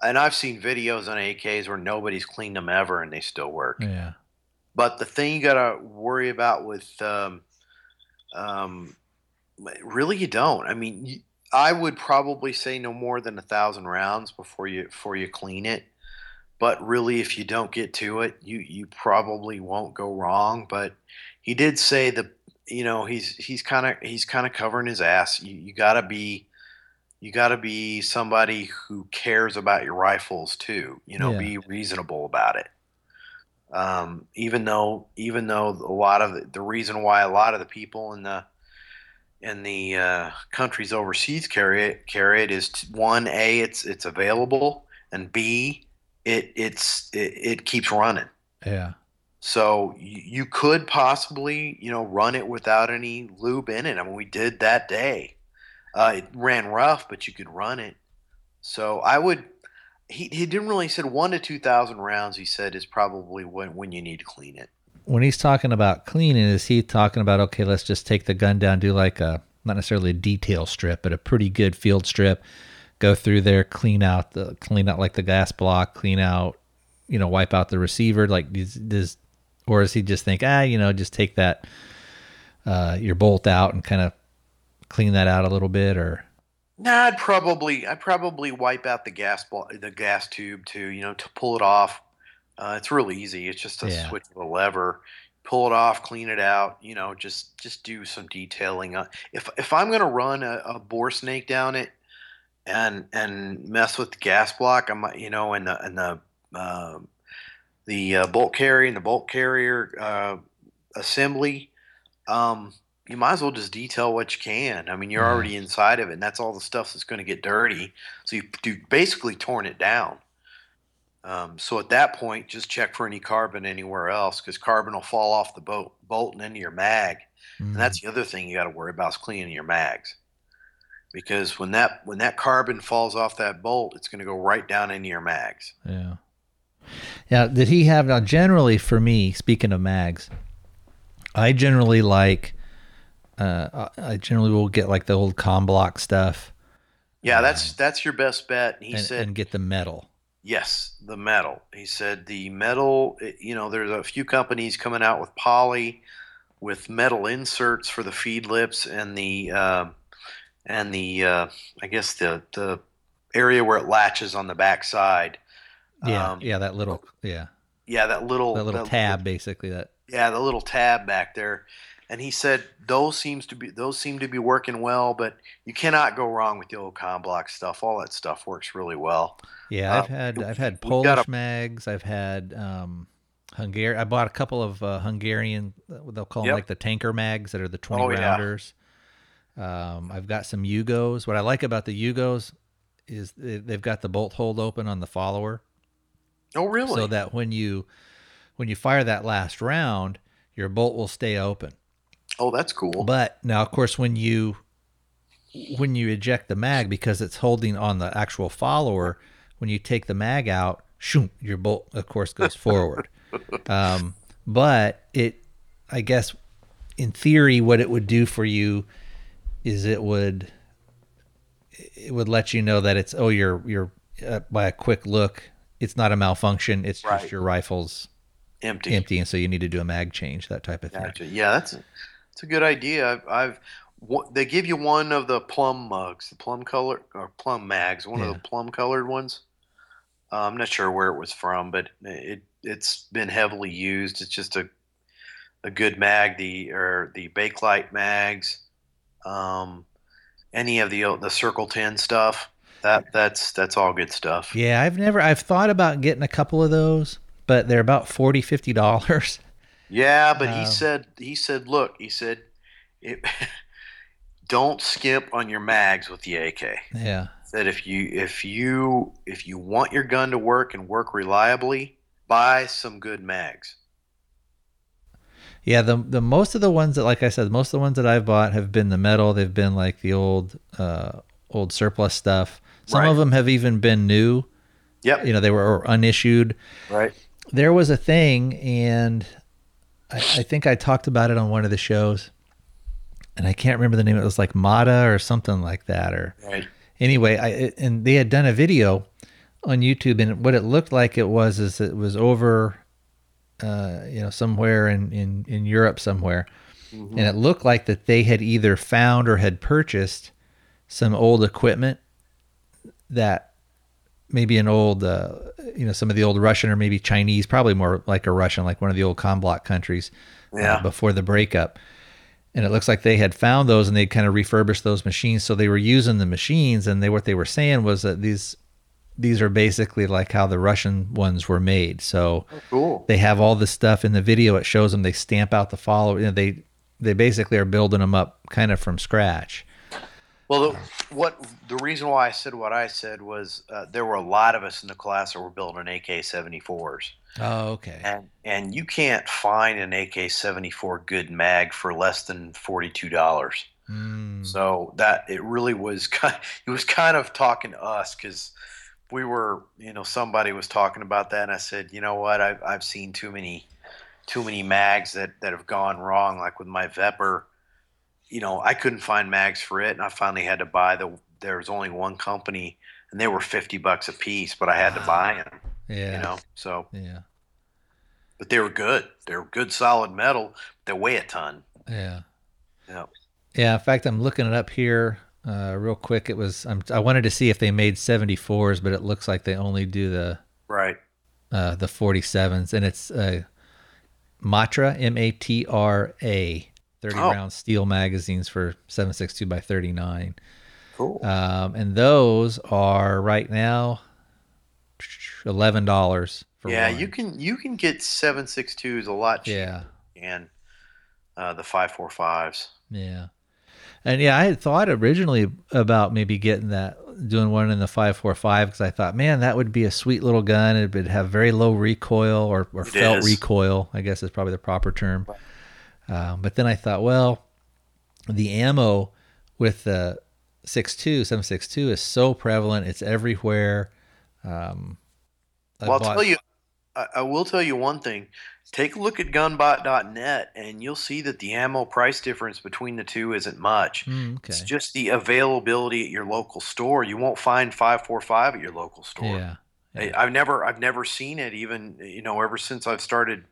and I've seen videos on AKs where nobody's cleaned them ever and they still work. yeah But the thing you got to worry about with, um, um, really, you don't. I mean, I would probably say no more than a thousand rounds before you before you clean it. But really, if you don't get to it, you you probably won't go wrong. But he did say that you know he's he's kind of he's kind of covering his ass. You you gotta be you gotta be somebody who cares about your rifles too. You know, Yeah. be reasonable about it. Um, even though even though a lot of the, the reason why a lot of the people in the in the uh, countries overseas carry it carry it is t- one a it's it's available and b it it's it, it keeps running. Yeah. So you, you could possibly, you know, run it without any lube in it. I mean, we did that day. Uh, it ran rough, but you could run it. So I would. He, he didn't really said one to two thousand rounds. He said is probably when when you need to clean it. When he's talking about cleaning, is he talking about okay, let's just take the gun down, do like a not necessarily a detail strip, but a pretty good field strip, go through there, clean out the clean out like the gas block, clean out, you know, wipe out the receiver, like does, or does he just think, ah, you know, just take that uh, your bolt out and kind of clean that out a little bit, or Nah, I'd probably I'd probably wipe out the gas ball, the gas tube too. You know, to pull it off. Uh, it's really easy. It's just a Yeah. switch of a lever. Pull it off, clean it out. You know, just just do some detailing. on If if I'm gonna run a, a bore snake down it and and mess with the gas block, I might you know and the and the um the uh, bolt carrier and the bolt carrier uh, assembly. Um, you might as well just detail what you can. I mean, you're already inside of it, and that's all the stuff that's going to get dirty. So you do basically torn it down. Um, so at that point, just check for any carbon anywhere else because carbon will fall off the bolt, bolt and into your mag. Mm. And that's the other thing you got to worry about is cleaning your mags. Because when that when that carbon falls off that bolt, it's going to go right down into your mags. Yeah. Yeah. Did he have now? Generally, for me, speaking of mags, I generally like. Uh, I generally will get like the old Comblock stuff Yeah, that's that's your best bet. And he and, said, and get the metal. Yes, the metal. He said the metal, you know, there's a few companies coming out with poly with metal inserts for the feed lips and the um and the uh, I guess the the area where it latches on the back side. Yeah. Um, yeah. That little. Yeah. Yeah, that little That little that tab, basically. That. yeah, the little tab back there. And he said those seems to be those seem to be working well, but you cannot go wrong with the old Comblock stuff. All that stuff works really well. Yeah. I've Uh, had. I've had Polish a- mags. I've had. um Hungarian. I bought a couple of uh, Hungarian. They'll call them Yep. like the tanker mags that are the twenty Oh, yeah. rounders. Um, I've got some Yugos. What I like about the Yugos is they- they've got the bolt hold open on the follower. Oh, really? so that when you when you fire that last round, your bolt will stay open. Oh, that's cool. But now, of course, when you when you eject the mag because it's holding on the actual follower, when you take the mag out, shoom, your bolt, of course, goes forward. Um, but it, I guess, in theory, what it would do for you is it would it would let you know that it's oh you're you're uh, by a quick look it's not a malfunction it's just your rifle's empty. empty and so you need to do a mag change that type of thing Yeah, that's that's a good idea. I've, I've they give you one of the plum mugs, the plum color or plum mags, one Yeah. of the plum colored ones. Uh, I'm not sure where it was from, but it it's been heavily used. It's just a a good mag. The or the Bakelite mags, um, any of the the Circle Ten stuff. That that's that's all good stuff. yeah i've never i've thought about getting a couple of those but they're about 40 50 dollars Yeah, but Um, he said he said, look, he said, it, don't skimp on your mags with the AK. yeah That if you if you if you want your gun to work and work reliably, buy some good mags. yeah the the most of the ones that like i said most of the ones that i've bought have been the metal they've been like the old uh old surplus stuff some Right. of them have even been new Yep. you know they were unissued Right. there was a thing, and I, I think I talked about it on one of the shows, and I can't remember the name. It was like Mata or something like that, or Right. anyway. I and they had done a video on YouTube, and what it looked like it was is it was over, uh, you know, somewhere in in in Europe somewhere, and it looked like that they had either found or had purchased some old equipment that maybe an old, uh, you know, some of the old Russian or maybe Chinese, probably more like a Russian, like one of the old Comblock countries uh, before the breakup. And it looks like they had found those and they kind of refurbished those machines. So they were using the machines, and they what they were saying was that these these are basically like how the Russian ones were made. So Cool. they have all this stuff in the video. It shows them they stamp out the follow. You know, they they basically are building them up kind of from scratch. Well, the, what the reason why I said what I said was uh, there were a lot of us in the class that were building AK-74s, Oh, okay. and and you can't find an AK-74 good mag for less than forty-two dollars. Mm, So that it really was kind. It was kind of talking to us because we were, you know, somebody was talking about that, and I said, you know what, I've I've seen too many, too many mags that that have gone wrong. Like with my Vepr, you know, I couldn't find mags for it, and I finally had to buy the. There was only one company, and they were fifty bucks a piece, but I had to buy them. yeah. You know, so Yeah. but they were good. They were good, solid metal. They weigh a ton. Yeah. Yeah. Yeah. In fact, I'm looking it up here uh, real quick. It was I'm, I wanted to see if they made 74s, but it looks like they only do the Right. uh, the 47s, and it's uh, Matra M A T R A 30 Oh. round steel magazines for 762 by 39. Cool. Um, and those are right now eleven dollars for yeah, one. you can you can get seven six twos a lot cheaper. Yeah, and uh, the five four fives. yeah, and yeah, I had thought originally about maybe getting that, doing one in the five four five because I thought, man, that would be a sweet little gun. It would have very low recoil or, or It felt is. recoil. I guess is probably the proper term. Um, but then I thought, well, the ammo with the 6.2, 7.62 is so prevalent. It's everywhere. Um, I Well, I'll bought- tell you, I, I will tell you one thing. Take a look at gunbot.net, and you'll see that the ammo price difference between the two isn't much. Mm, It's just the availability at your local store. You won't find five four five at your local store. Yeah. I, I've never I've never seen it even you know ever since I've started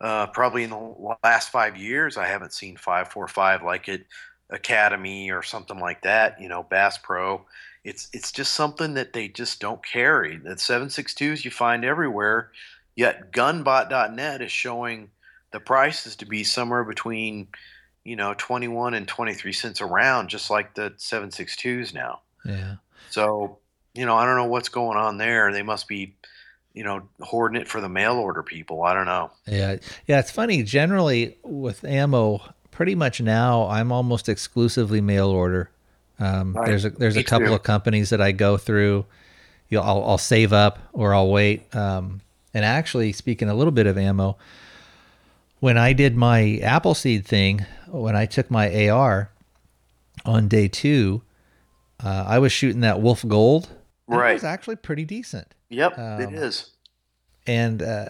uh, probably in the last five years I haven't seen five four five like it Academy or something like that you know Bass Pro it's it's just something that they just don't carry that 762s you find everywhere yet gunbot.net is showing the prices to be somewhere between you know 21 and 23 cents a round just like the 762s now Yeah. so, you know, I don't know what's going on there. They must be, you know, hoarding it for the mail order people. I don't know. Yeah, yeah. It's funny. Generally, with ammo, pretty much now, I'm almost exclusively mail order. Um, Right. There's a there's a couple too. of companies that I go through. You'll, I'll, I'll save up or I'll wait. Um, and actually, speaking a little bit of ammo, when I did my Appleseed thing, when I took my AR on day two, uh, I was shooting that Wolf Gold. It Right. was actually pretty decent Yep, it Um, is. and uh,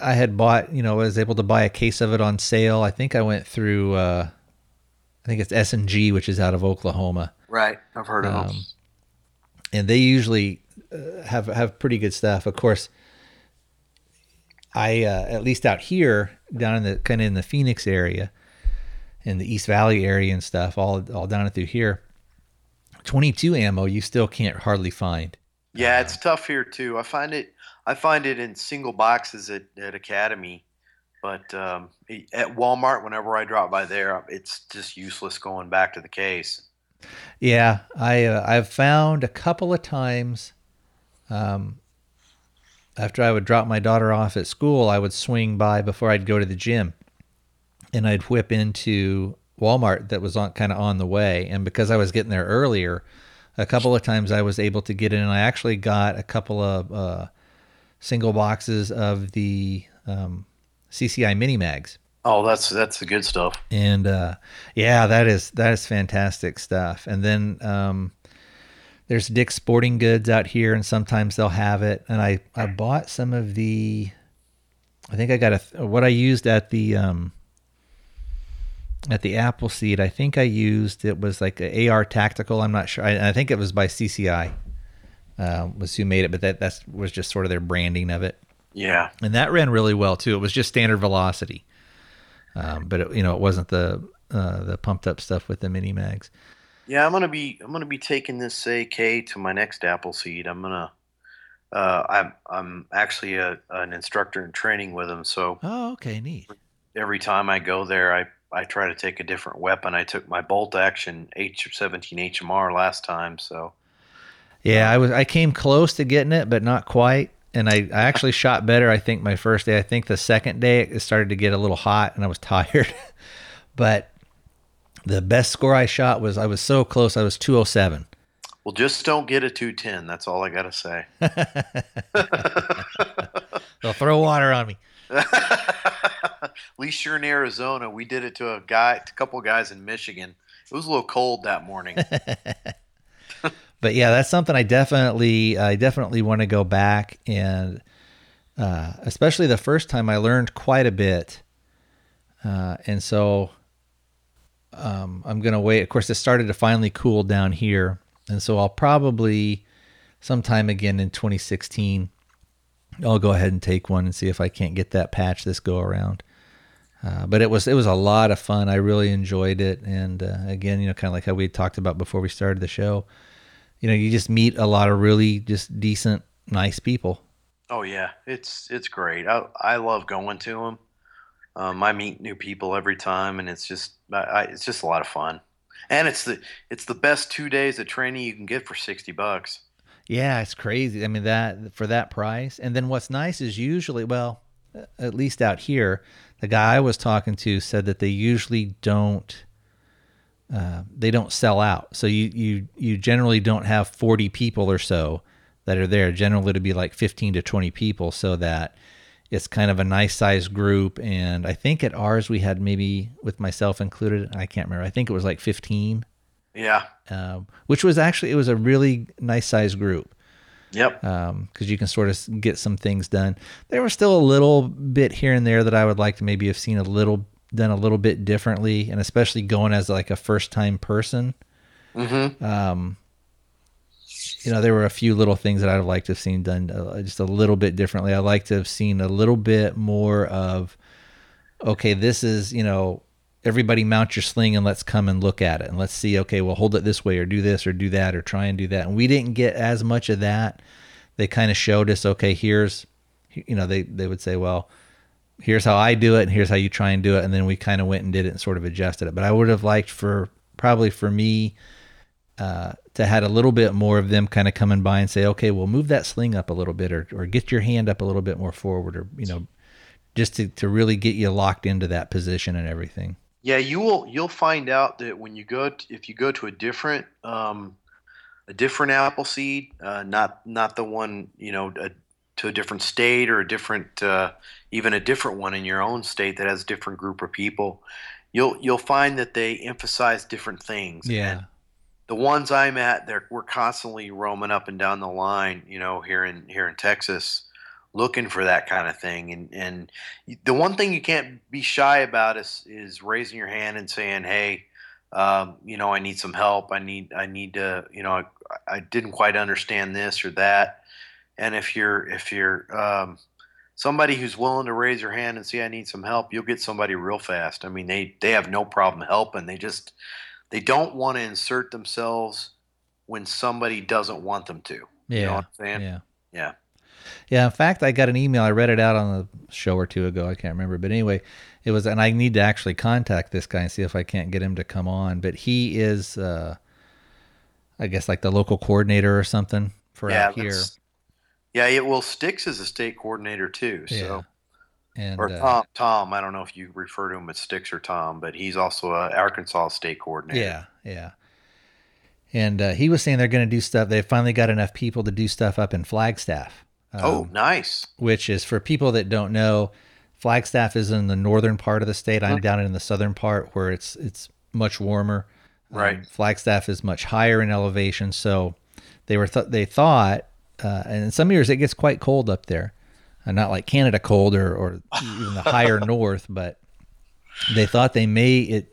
I had bought, you know, I was able to buy a case of it on sale. I think I went through, uh, I think it's S and G, which is out of Oklahoma, Right. I've heard of them. um, and they usually uh, have have pretty good stuff. Of course, I uh, at least out here, down in the kind of in the Phoenix area, in the East Valley area and stuff, all all down through here, twenty two ammo you still can't hardly find. Yeah, it's tough here too. I find it. I find it in single boxes at, at Academy, but um, at Walmart, whenever I drop by there, it's just useless going back to the case. Yeah, I uh, I've found a couple of times. Um, after I would drop my daughter off at school, I would swing by before I'd go to the gym, and I'd whip into Walmart that was on kind of on the way. And because I was getting there earlier, a couple of times I was able to get in, and I actually got a couple of uh, single boxes of the um, CCI mini mags. Oh, that's that's the good stuff. and uh, yeah, that is that is fantastic stuff. And then um, there's Dick's Sporting Goods out here, and sometimes they'll have it. And I I bought some of the, I think I got a what I used at the um, at the Appleseed. I think I used it was like a AR Tactical. I'm not sure. I, I think it was by CCI. Uh, was who made it, but that that's was just sort of their branding of it Yeah. and that ran really well too. It was just standard velocity, um, but it, you know it wasn't the uh, the pumped up stuff with the mini mags. Yeah, I'm gonna be I'm gonna be taking this AK to my next Appleseed. I'm gonna uh, I'm I'm actually a, an instructor in training with them, so Oh, okay, neat. every time I go there, I I try to take a different weapon. I took my bolt action H17 HMR last time, so Yeah, I was. I came close to getting it, but not quite. And I, I actually shot better. I think my first day. I think the second day it started to get a little hot, and I was tired. but the best score I shot was I was so close. I was two oh seven. Well, just don't get a 210. That's all I got to say. They'll throw water on me. At least you're in Arizona. We did it to a guy, a couple guys in Michigan. It was a little cold that morning. but yeah, that's something I definitely, I definitely want to go back and, uh, especially the first time I learned quite a bit, uh, and so um, I'm gonna wait. Of course, it started to finally cool down here, and so I'll probably sometime again in 2016, I'll go ahead and take one and see if I can't get that patch this go around. Uh, but it was it was a lot of fun. I really enjoyed it, and uh, again, you know, kind of like how we talked about before we started the show. You know, you just meet a lot of really just decent, nice people. oh yeah, it's it's great. I I love going to them. Um, I meet new people every time, and it's just I, I, it's just a lot of fun. And it's the it's the best two days of training you can get for sixty bucks. Yeah, it's crazy. I mean that for that price. And then what's nice is usually, well, at least out here, the guy I was talking to said that they usually don't uh, they don't sell out. So you you you generally don't have 40 people or so that are there. Generally to be like 15 to 20 people so that it's kind of a nice sized group and I think at ours we had maybe with myself included, I can't remember. I think it was like 15 Yeah. um, which was actually it was a really nice sized group Yep. because you can sort of get some things done. There was still a little bit here and there that I would like to maybe have seen a little done a little bit differently, and especially going as like a first time person. Mm-hmm. Um, you know, there were a few little things that I'd liked to have seen done uh, just a little bit differently. I'd like to have seen a little bit more of, okay, this is you know everybody mount your sling and let's come and look at it. And let's see okay well hold it this way or do this or do that or try and do that. And we didn't get as much of that. They kind of showed us okay here's you know they they would say well here's how i do it and here's how you try and do it. And then we kind of went and did it and sort of adjusted it. But i would have liked for probably for me uh, to had a little bit more of them kind of coming by and say okay well move that sling up a little bit or, or get your hand up a little bit more forward or you know just to, to really get you locked into that position and everything Yeah, you will. You'll find out that when you go, t- if you go to a different, um, a different Appleseed, uh, not not the one you know, a, to a different state or a different, uh, even a different one in your own state that has a different group of people, you'll you'll find that they emphasize different things. And the ones I'm at, they're we're constantly roaming up and down the line, you know, here in here in Texas, looking for that kind of thing. And and the one thing you can't be shy about is is raising your hand and saying, "Hey, um, you know, I need some help. I need I need to, you know, I, I didn't quite understand this or that." And if you're if you're um, somebody who's willing to raise your hand and say, "I need some help," you'll get somebody real fast. I mean, they they have no problem helping. They just they don't want to insert themselves when somebody doesn't want them to. yeah You know what I'm saying? yeah Yeah. Yeah, in fact, I got an email. I read it out on a show or two ago. I can't remember, but anyway, it was, and I need to actually contact this guy and see if I can't get him to come on. But he is, uh, I guess, like the local coordinator or something for yeah, out here. Yeah, it well Sticks is a state coordinator too. So and or uh, Tom, Tom, I don't know if you refer to him as Sticks or Tom, but he's also a Arkansas state coordinator. yeah, yeah. And uh, he was saying they're going to do stuff. They finally got enough people to do stuff up in Flagstaff. Oh, um, nice. which is for people that don't know, Flagstaff is in the northern part of the state. I'm down in the southern part where it's it's much warmer. Um, Right. Flagstaff is much higher in elevation, so they were th- they thought, uh, and in some years it gets quite cold up there, uh, not like Canada cold or or even the higher north, but they thought they may it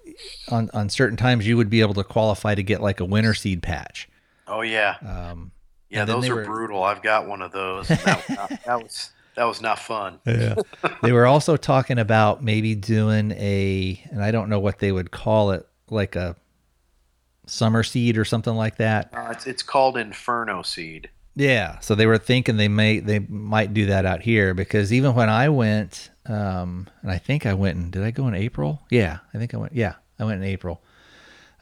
on on certain times you would be able to qualify to get like a winter seed patch. Oh yeah, Um, yeah. and Those are were- brutal. I've got one of those. That, was not- that was that was not fun. Yeah. they were also talking about maybe doing a, and I don't know what they would call it, like a summer seed or something like that. Uh, it's it's called Inferno seed. Yeah. So they were thinking they may they might do that out here because even when I went, um, and I think I went in. Did I go in April? Yeah, I think I went. Yeah, I went in April.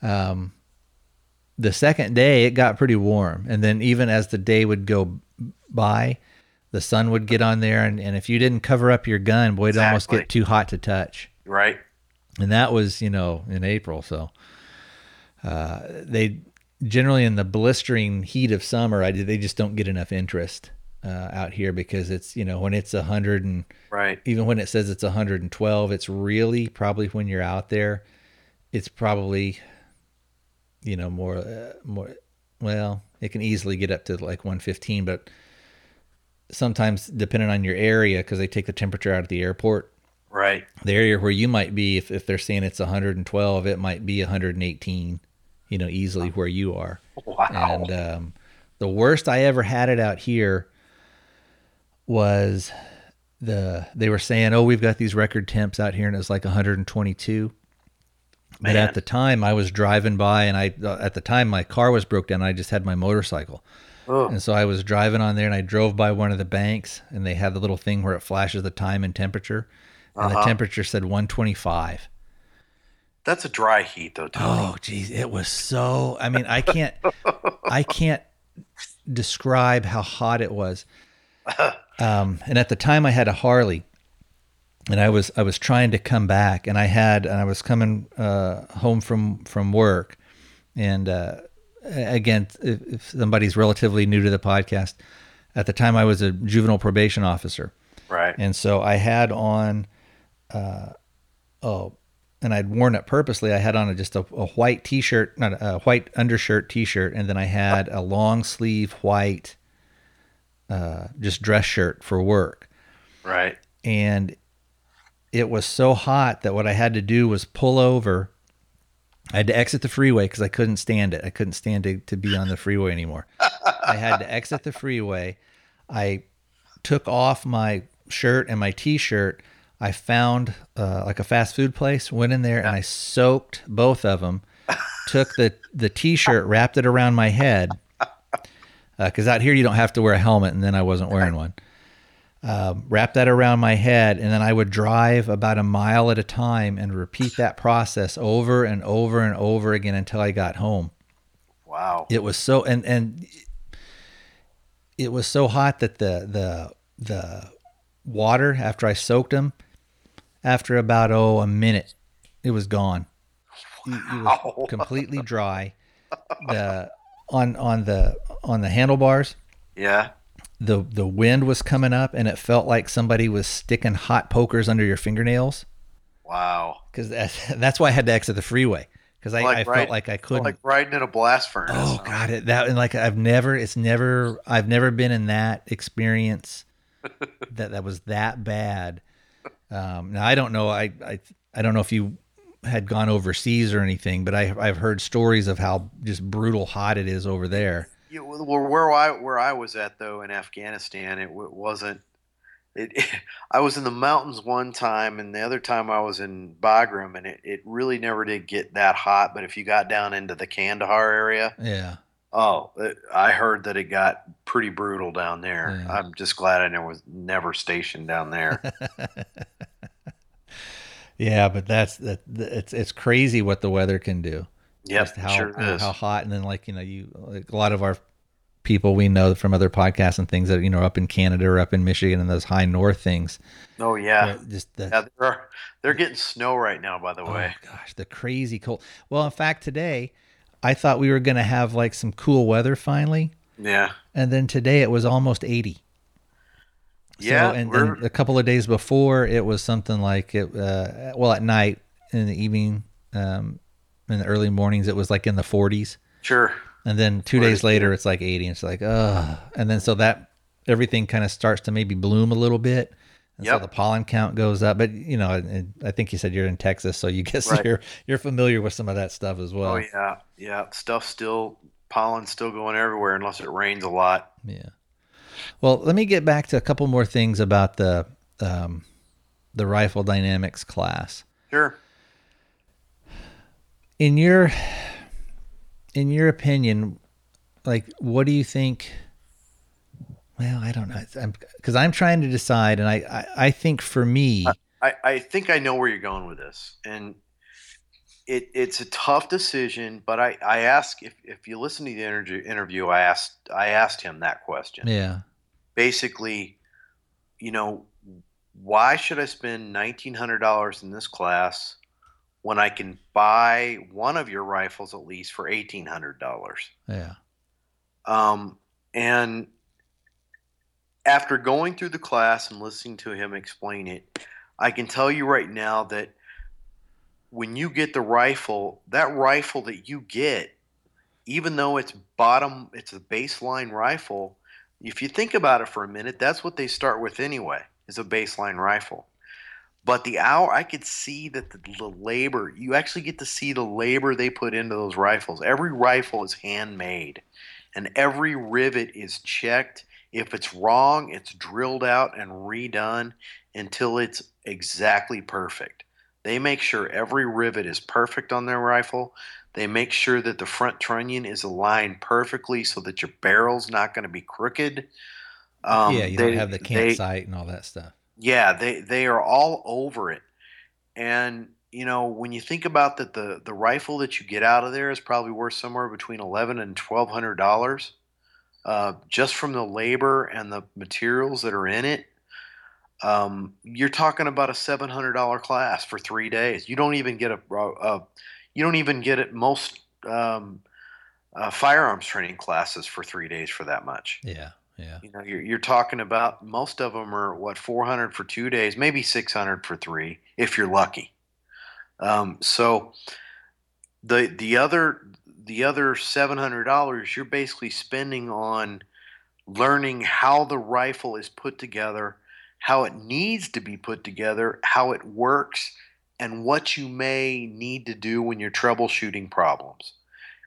Um, the second day it got pretty warm, and then even as the day would go by, the sun would get on there, and, and if you didn't cover up your gun, boy, it'd almost get too hot to touch. Right. And that was you know in April, so uh, they generally in the blistering heat of summer, I they just don't get enough interest uh, out here because it's you know when it's a hundred and Right. even when it says it's 112 it's really probably when you're out there it's probably you know more uh, more well it can easily get up to like 115 but sometimes depending on your area because they take the temperature out at the airport Right. the area where you might be if, if they're saying it's 112 it might be 118 you know easily where you are Wow. and um, the worst I ever had it out here was the they were saying, "Oh, we've got these record temps out here," and it's like 122. But at the time, I was driving by, and I uh, at the time my car was broke down. I just had my motorcycle, Ugh. and so I was driving on there, and I drove by one of the banks, and they had the little thing where it flashes the time and temperature, and the Uh-huh. temperature said 125. That's a dry heat, though, Tony. Oh, geez, it was so. I mean, I can't, I can't describe how hot it was. Um, and at the time, I had a Harley, and I was I was trying to come back, and I had and I was coming uh, home from from work, and uh, again, if, if somebody's relatively new to the podcast, at the time I was a juvenile probation officer. Right. And so I had on, uh, oh, and I'd worn it purposely. I had on a, just a, a white t-shirt, not a, a white undershirt t-shirt, and then I had a long sleeve white, uh, just dress shirt for work. Right. And it was so hot that what I had to do was pull over. I had to exit the freeway because I couldn't stand it. I couldn't stand to, to be on the freeway anymore. I had to exit the freeway. I took off my shirt and my t-shirt. I found uh, like a fast food place, went in there and I soaked both of them. took the the t-shirt, wrapped it around my head because out here you don't have to wear a helmet, and then I wasn't wearing one. Um, wrap that around my head, and then I would drive about a mile at a time and repeat that process over and over and over again until I got home. Wow. It was so and and it was so hot that the the the water after I soaked them, after about oh a minute, it was gone. It, it was Wow. completely dry. The on on the on the handlebars, Yeah. The the wind was coming up, and it felt like somebody was sticking hot pokers under your fingernails. Wow. Because that's, that's why I had to exit the freeway because I, Like I right- felt like I couldn't. Like riding in a blast furnace. Oh huh? god, it that and like I've never it's never I've never been in that experience that that was that bad. Um, now I don't know I, I I don't know if you had gone overseas or anything, but I I've heard stories of how just brutal hot it is over there. Yeah, well, where I where I was at though in Afghanistan, it w- wasn't. It, I was in the mountains one time, and the other time I was in Bagram, and it, it really never did get that hot. But if you got down into the Kandahar area, Yeah. oh, it, I heard that it got pretty brutal down there. Yeah. I'm just glad I never was never stationed down there. Yeah, but that's that it's it's crazy what the weather can do. Just how sure uh, is. how hot and then like you know you like a lot of our people we know from other podcasts and things that you know up in Canada or up in Michigan and those high north things. oh yeah, just the yeah. They're they're getting snow right now. By the way, Oh gosh, the crazy cold. Well, in fact, today I thought we were going to have like some cool weather finally, yeah, and then today it was almost 80. yeah. so, and, we're, a couple of days before it was something like it uh, well at night in the evening um in the early mornings it was like in the 40s sure. and then 2 Right, days later it's like 80 and it's like ugh and then so that everything kind of starts to maybe bloom a little bit and so the pollen count goes up but you know and I think you said you're in Texas so you guess Right. you're you're familiar with some of that stuff as well Oh yeah, yeah. Stuff still pollen still going everywhere unless it rains a lot. Yeah. Well, let me get back to a couple more things about the um, the rifle dynamics class. Sure. In your in your opinion, like what do you think? Well, I don't know. I'm because I'm trying to decide, and I I, I think for me, I, I think I know where you're going with this, and it it's a tough decision, but I I ask if if you listen to the interview interview, I asked I asked him that question. Yeah. Basically, you know, why should I spend nineteen hundred dollars in this class when I can buy one of your rifles at least for eighteen hundred dollars? Yeah. Um, and after going through the class and listening to him explain it, I can tell you right now that when you get the rifle, that rifle that you get, even though it's bottom, it's a baseline rifle. If you think about it for a minute, that's what they start with anyway, is a baseline rifle. But the hour, I could see that the, the labor, you actually get to see the labor they put into those rifles. Every rifle is handmade, and every rivet is checked. If it's wrong, it's drilled out and redone until it's exactly perfect. They make sure every rivet is perfect on their rifle. They make sure that the front trunnion is aligned perfectly so that your barrel's not going to be crooked. Um, yeah, you they- don't have the they- campsite and all that stuff. Yeah, they they are all over it. And you know, when you think about that the the rifle that you get out of there is probably worth somewhere between eleven and twelve hundred dollars. Uh, just from the labor and the materials that are in it, um, you're talking about a seven hundred dollar class for three days. You don't even get a, a you don't even get it most um, uh, firearms training classes for three days for that much. Yeah. Yeah. You know, you're, you're talking about most of them are what 400 for two days, maybe 600 for three, if you're lucky. Um, so the the other the other 700 dollars you're basically spending on learning how the rifle is put together, how it needs to be put together, how it works, and what you may need to do when you're troubleshooting problems.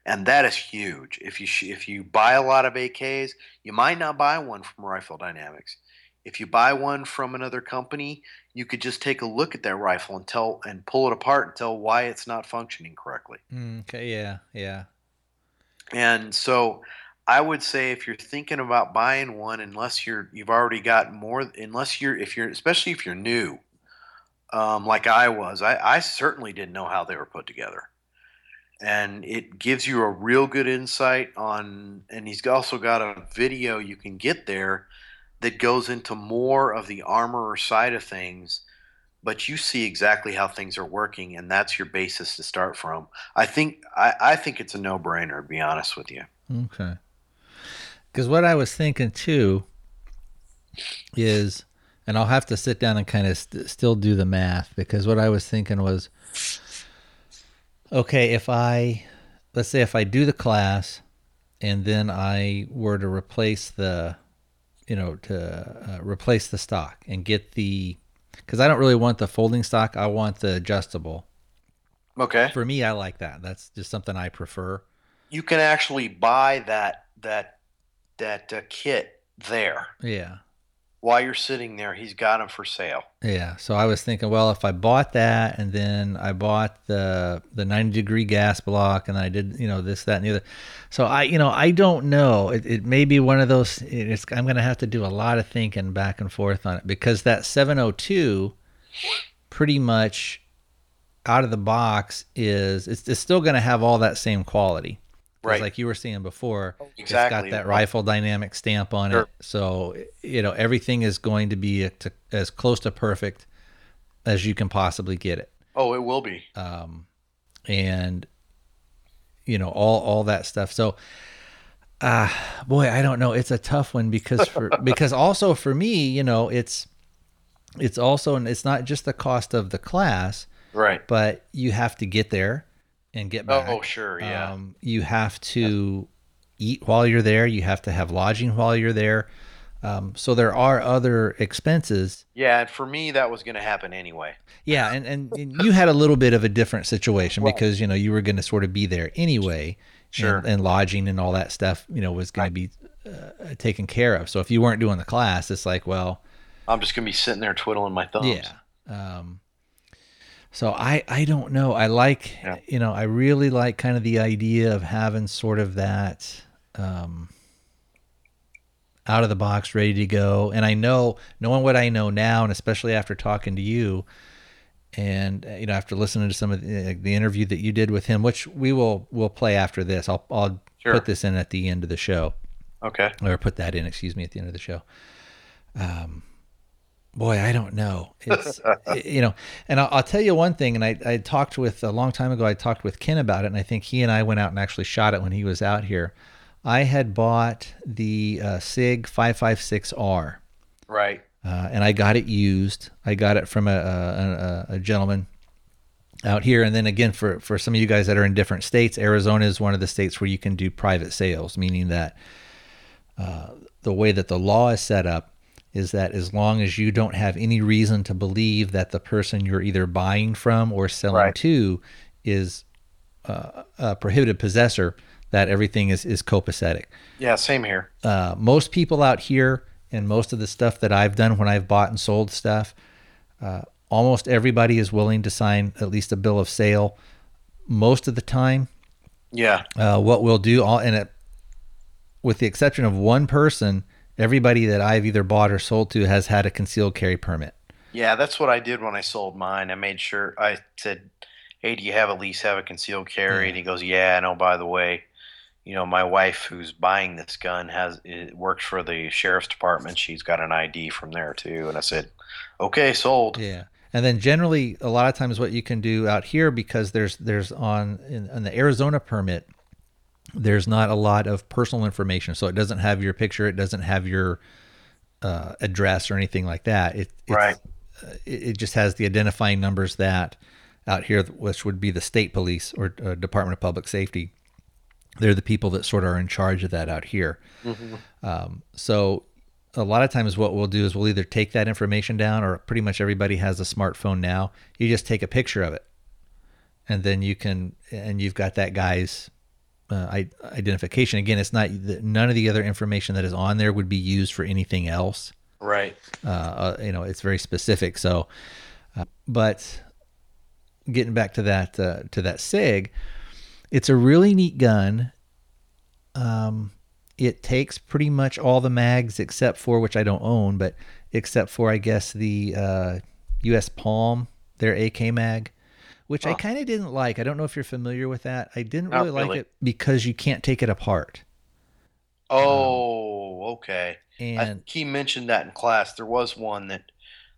And that is huge. If you sh- if you buy a lot of AKs, you might not buy one from Rifle Dynamics. If you buy one from another company, you could just take a look at that rifle and tell and pull it apart and tell why it's not functioning correctly. Mm, okay. Yeah. Yeah. And so I would say if you're thinking about buying one, unless you're you've already got more, unless you're if you're especially if you're new, um, like I was, I, I certainly didn't know how they were put together, and it gives you a real good insight on. And he's also got a video you can get there that goes into more of the armor side of things. But you see exactly how things are working, and that's your basis to start from. I think I, I think it's a no brainer. To be honest with you. Okay. Because what I was thinking too is, and I'll have to sit down and kind of st- still do the math because what I was thinking was, okay, if I, let's say if I do the class and then I were to replace the, you know, to uh, replace the stock and get the, because I don't really want the folding stock, I want the adjustable. Okay. For me, I like that. That's just something I prefer. You can actually buy that that that uh, kit there Yeah. While you're sitting there. He's got them for sale. Yeah. So I was thinking, well, if I bought that and then I bought the the 90 degree gas block and I did, you know, this, that, and the other. So I, you know, I don't know. It, it may be one of those. It's, I'm going to have to do a lot of thinking back and forth on it because that 702 pretty much out of the box is it's, it's still going to have all that same quality. Right. Like you were saying before, it's exactly. got that rifle dynamic stamp on Sure. it. So, you know, everything is going to be to, as close to perfect as you can possibly get it. Oh, it will be. Um, and, you know, all, all that stuff. So, uh, boy, I don't know. It's a tough one because for, because also for me, you know, it's, it's also, and it's not just the cost of the class, Right. but you have to get there and get back. Oh, sure. Yeah. Um, you have to eat while you're there. You have to have lodging while you're there. Um, so there are other expenses. yeah. And for me, that was going to happen anyway. Yeah, and, and, and you had a little bit of a different situation because you know you were going to sort of be there anyway, Sure. and, and lodging and all that stuff, you know, was going to be uh, taken care of. So if you weren't doing the class, it's like, well, I'm just going to be sitting there twiddling my thumbs. yeah. Um, so I I don't know. I like Yeah. you know I really like kind of the idea of having sort of that um, out of the box, ready to go. And I know knowing what I know now, and especially after talking to you, and uh, you know after listening to some of the, uh, the interview that you did with him, which we will will play after this. I'll I'll Sure. put this in at the end of the show Okay. or put that in, excuse me, at the end of the show. Um, boy, I don't know. It's you know, and I'll, I'll tell you one thing. And I I talked with a long time ago. I talked with Ken about it, and I think he and I went out and actually shot it when he was out here. I had bought the uh, Sig 556R, Right. uh, and I got it used. I got it from a, a, a, a gentleman out here, and then again for for some of you guys that are in different states, Arizona is one of the states where you can do private sales, meaning that uh, the way that the law is set up is that as long as you don't have any reason to believe that the person you're either buying from or selling Right. to is uh, a prohibited possessor, that everything is is copacetic Yeah. Same here. uh, most people out here and most of the stuff that I've done when I've bought and sold stuff, uh, almost everybody is willing to sign at least a bill of sale. Most of the time, Yeah. uh, what we'll do, all and it, with the exception of one person, everybody that I've either bought or sold to has had a concealed carry permit. Yeah. That's what I did when I sold mine. I made sure I said, "Hey, do you have at least have a concealed carry?" And he goes, "Yeah." And oh, by the way, you know, my wife who's buying this gun has it works for the sheriff's department. She's got an ID from there too. And I said, "Okay, sold." Yeah. And then generally, a lot of times, what you can do out here because there's there's on in, on the Arizona permit, there's not a lot of personal information, so it doesn't have your picture, it doesn't have your uh, address or anything like that. It Right. uh, It, just has the identifying numbers that out here, which would be the state police or uh, Department of Public Safety. They're the people that sort of are in charge of that out here. Um, so a lot of times what we'll do is we'll either take that information down or pretty much everybody has a smartphone now. You just take a picture of it and then you can, and you've got that guy's uh, identification. Again, it's not, none of the other information that is on there would be used for anything else. Right. Uh, uh, you know, it's very specific. So, uh, but getting back to that, uh, to that SIG, it's a really neat gun. Um, it takes pretty much all the mags except for which I don't own, but except for I guess the uh, U.S. Palm, their AK mag, which I kind of didn't like. I don't know if you're familiar with that. I didn't Not really like it because you can't take it apart. Oh, okay. And think he mentioned that in class. There was one that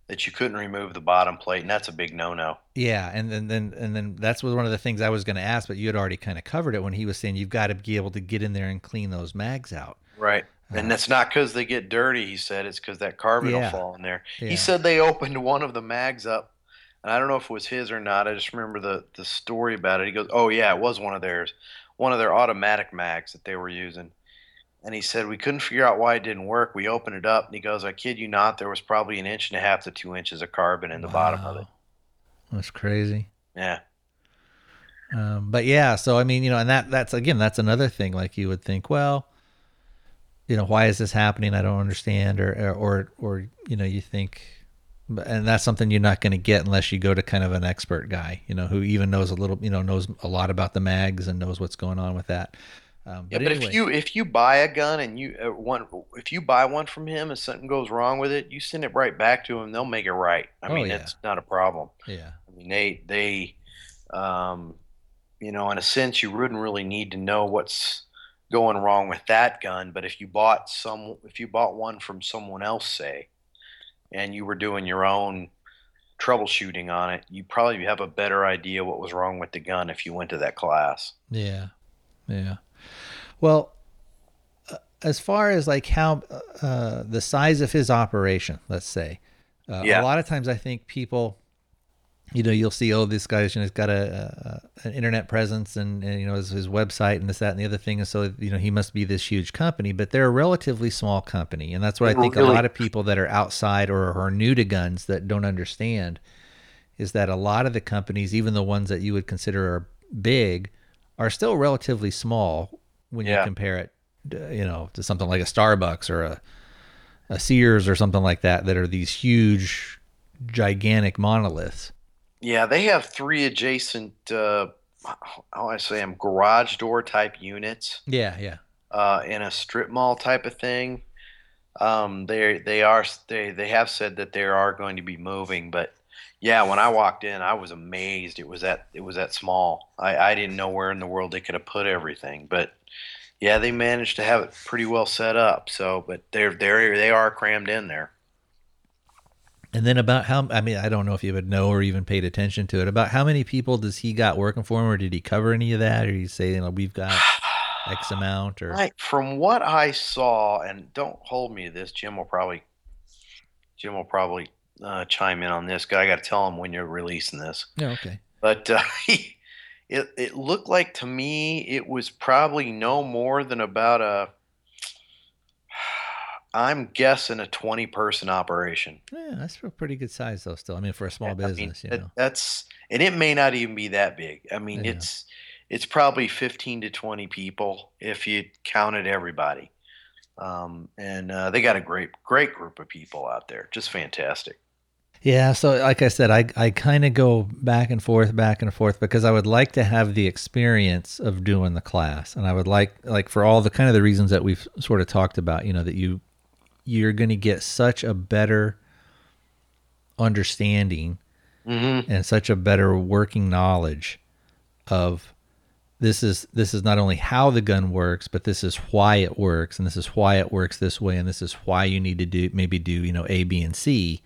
that you couldn't remove the bottom plate, and that's a big no-no. Yeah, and then then and then that's was one of the things I was going to ask, but you had already kind of covered it when he was saying you've got to be able to get in there and clean those mags out. Right. Uh, And that's not because they get dirty, he said. It's because that carbon Yeah. will fall in there. Yeah. He said they opened one of the mags up, and I don't know if it was his or not. I just remember the, the story about it. He goes, Oh, yeah, it was one of theirs, one of their automatic mags that they were using. And he said, We couldn't figure out why it didn't work. We opened it up, and he goes, I kid you not, there was probably an inch and a half to two inches of carbon in the bottom of it. That's crazy. Yeah. Um, but yeah, so I mean, you know, and that that's again, that's another thing. Like you would think, well, you know, why is this happening? I don't understand, or or or, or you know, you think, and that's something you're not going to get unless you go to kind of an expert guy, you know, who even knows a little, you know, knows a lot about the mags and knows what's going on with that. Um, Yeah, but but anyway, if you if you buy a gun and you uh, one if you buy one from him and something goes wrong with it, you send it right back to him. They'll make it right. I Oh, mean, yeah. it's not a problem. yeah, I mean, they they, um, you know, in a sense, you wouldn't really need to know what's going wrong with that gun. But if you bought some, if you bought one from someone else, say, and you were doing your own troubleshooting on it, you probably have a better idea what was wrong with the gun if you went to that class. Yeah. Yeah. Well, uh, as far as like how uh, the size of his operation, let's say, uh, Yeah. a lot of times I think people, you know, you'll see, oh, this guy's you know, he's got a, a an internet presence and, and you know his, his website and this that and the other thing, and so you know he must be this huge company, but they're a relatively small company, and that's what I think a lot of people that are outside or are new to guns that don't understand is that a lot of the companies, even the ones that you would consider are big, are still relatively small when you compare it, uh, you know, to something like a Starbucks or a, a Sears or something like that, that are these huge, gigantic monoliths. Yeah, they have three adjacent, uh, how I say them, garage door type units Yeah, yeah, uh, in a strip mall type of thing. Um, they they are they they have said that they are going to be moving, but Yeah, when I walked in, I was amazed. It was that it was that small. I, I didn't know where in the world they could have put everything, but yeah, they managed to have it pretty well set up. So, but they're they're they are crammed in there. And then about how I mean I don't know if you would know or even paid attention to it. About how many people does he got working for him, or did he cover any of that, or he say you know we've got X amount, or I, from what I saw, and don't hold me to this, Jim will probably Jim will probably uh, chime in on this. 'cause I got to tell him when you're releasing this. yeah okay But uh, it it looked like to me it was probably no more than about a. I'm guessing a 20 person operation. yeah that's a pretty good size though still I mean for a small I mean, business you know that's and it may not even be that big. I mean, Yeah. it's it's probably 15 to 20 people if you counted everybody. Um, and uh, they got a great great group of people out there, just fantastic. Yeah, so like I said, I I kind of go back and forth, back and forth because I would like to have the experience of doing the class, and I would like like for all the kind of the reasons that we've sort of talked about, you know, that you you're going to get such a better understanding Mm-hmm. and such a better working knowledge of this is this is not only how the gun works, but this is why it works, and this is why it works this way, and this is why you need to do maybe do you know A, B, and C.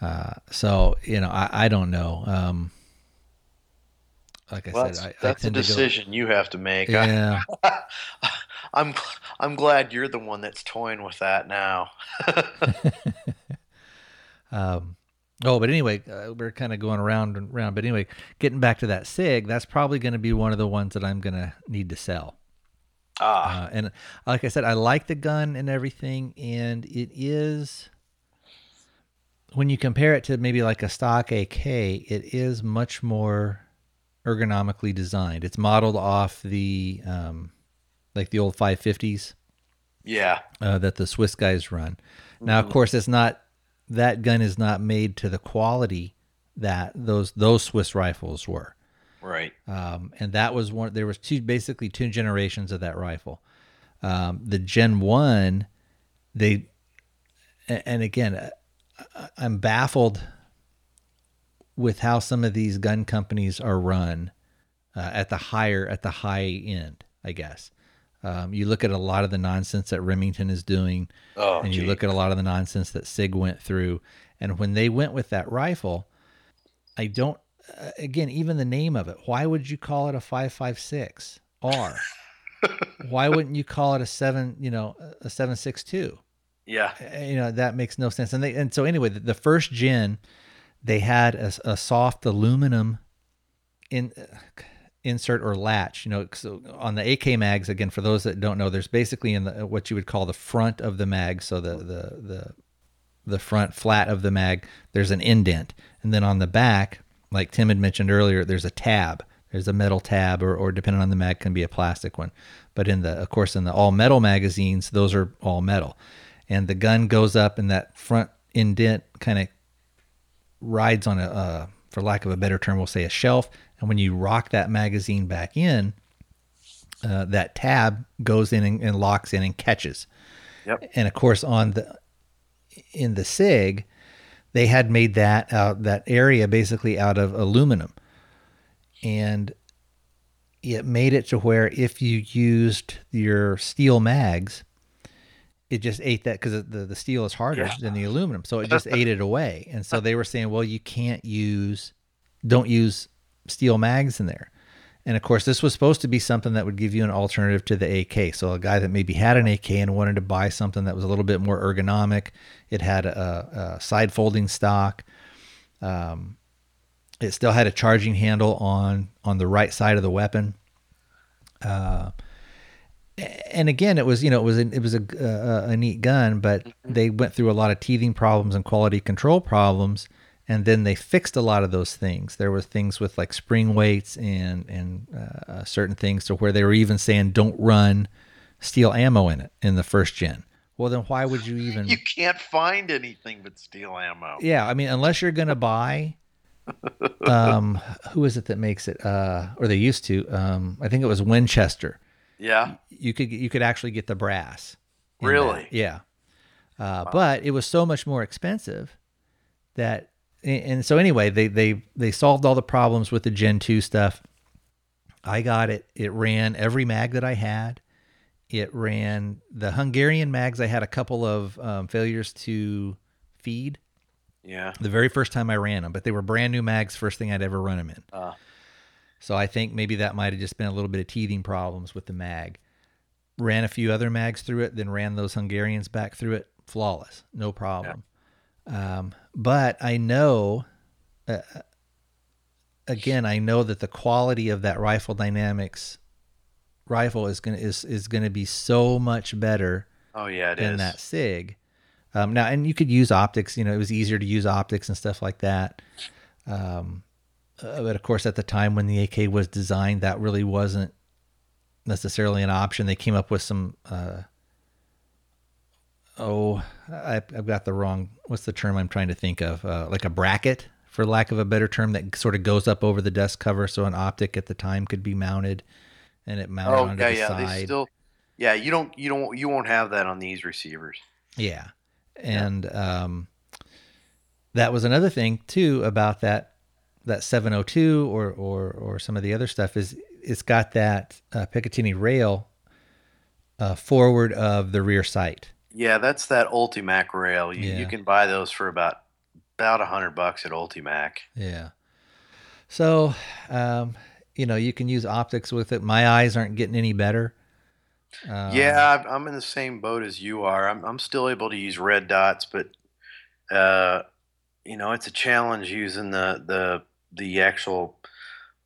Uh, so you know, I, I don't know. Um, like I Well, said, that's, I, I that's a tend to go- decision you have to make. yeah, I'm I'm glad you're the one that's toying with that now. Um, oh, but anyway, uh, we're kind of going around and around. But anyway, getting back to that Sig, that's probably going to be one of the ones that I'm going to need to sell. ah, Uh, and like I said, I like the gun and everything, and it is when you compare it to maybe like a stock AK, it is much more ergonomically designed. It's modeled off the um, like the old 550s yeah, uh, that the Swiss guys run. Now, of course, it's not that gun is not made to the quality that those those Swiss rifles were right. um, and that was one. There was two, basically two generations of that rifle. Um, the Gen One, they, and again, uh, I- I'm baffled with how some of these gun companies are run uh, at the higher at the high end. I guess um, you look at a lot of the nonsense that Remington is doing, Oh, and you look at a lot of the nonsense that Sig went through. And when they went with that rifle, I don't. Uh, again, even the name of it. Why would you call it a five five six R? why wouldn't you call it a seven? You know, a seven six two? yeah, You know that makes no sense. And they and so anyway, the, the first gen, they had a, a soft aluminum in insert or latch. You know, so on the AK mags again, for those that don't know, there's basically in the what you would call the front of the mag, so the the the the front flat of the mag, there's an indent, and then on the back, like Tim had mentioned earlier, there's a tab. There's a metal tab, or, or depending on the mag, can be a plastic one. But in the, of course, in the all metal magazines, those are all metal, and the gun goes up, and that front indent kind of rides on a, uh, for lack of a better term, we'll say a shelf. And when you rock that magazine back in, uh, that tab goes in and, and locks in and catches. Yep. And of course, on the in the Sig, they had made that out that area basically out of aluminum, and it made it to where if you used your steel mags, it just ate that because the, the steel is harder Yeah. than the aluminum, so it just ate it away. And so they were saying, well, you can't use, don't use steel mags in there. And of course, this was supposed to be something that would give you an alternative to the AK. So a guy that maybe had an AK and wanted to buy something that was a little bit more ergonomic, it had a, a side folding stock. Um, it still had a charging handle on on the right side of the weapon. Uh, and again, it was you know it was a, it was a, a, a neat gun, but they went through a lot of teething problems and quality control problems, and then they fixed a lot of those things. There were things with like spring weights and and uh, certain things to where they were even saying don't run steel ammo in it in the first gen. Well, then why would you even? you can't find anything but steel ammo. Yeah, I mean, unless you're gonna buy, um, who is it that makes it? Uh, or they used to. Um, I think it was Winchester. Yeah, You could you could actually get the brass. in that. Really? Yeah. Uh, But it was so much more expensive that and so anyway, they they they solved all the problems with the Gen two stuff. I got it. It ran every mag that I had. It ran the Hungarian mags. I had a couple of um, failures to feed Yeah. the very first time I ran them, but they were brand new mags. First thing I'd ever run them in. Uh, So I think maybe that might have just been a little bit of teething problems with the mag. Ran a few other mags through it, then ran those Hungarians back through it, flawless, no problem. Um, but I know, uh, again, I know that the quality of that Rifle Dynamics rifle is gonna is is gonna be so much better oh yeah, it is. than that Sig. Um, now, and you could use optics. You know, it was easier to use optics and stuff like that. Um, uh, but of course, at the time when the AK was designed, that really wasn't necessarily an option. They came up with some. Uh, oh, I, I've got the wrong. What's the term I'm trying to think of? Uh, like a bracket, for lack of a better term, that sort of goes up over the dust cover, so an optic at the time could be mounted, and it mounted Oh onto yeah, the yeah. side. They still. Yeah, you don't. You don't. You won't have that on these receivers. Yeah. And um that was another thing too about that that 702 or or or some of the other stuff is it's got that uh, Picatinny rail uh, forward of the rear sight. Yeah, that's that Ultimak rail. You, Yeah. you can buy those for about about a hundred bucks at Ultimak. Yeah. So, um, you know, you can use optics with it. My eyes aren't getting any better. Um, yeah, I'm- I'm in the same boat as you are. I'm I'm still able to use red dots, but uh, you know, it's a challenge using the the the actual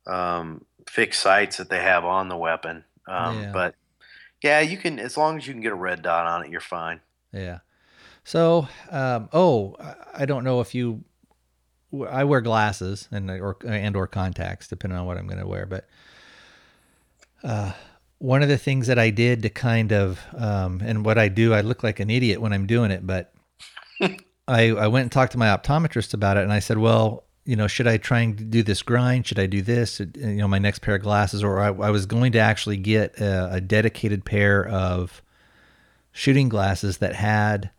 um, fixed sights that they have on the weapon. Um, Yeah. But yeah, you can as long as you can get a red dot on it, you're fine. Yeah. So, um, oh, I- don't know if you. I wear glasses and or and or contacts depending on what I'm going to wear, but uh, one of the things that I did to kind of um, and what I do, I look like an idiot when I'm doing it, but I I went and talked to my optometrist about it, and I said, well. You know, should I try and do this grind? Should I do this? You know, my next pair of glasses, or I, I was going to actually get a, a dedicated pair of shooting glasses that had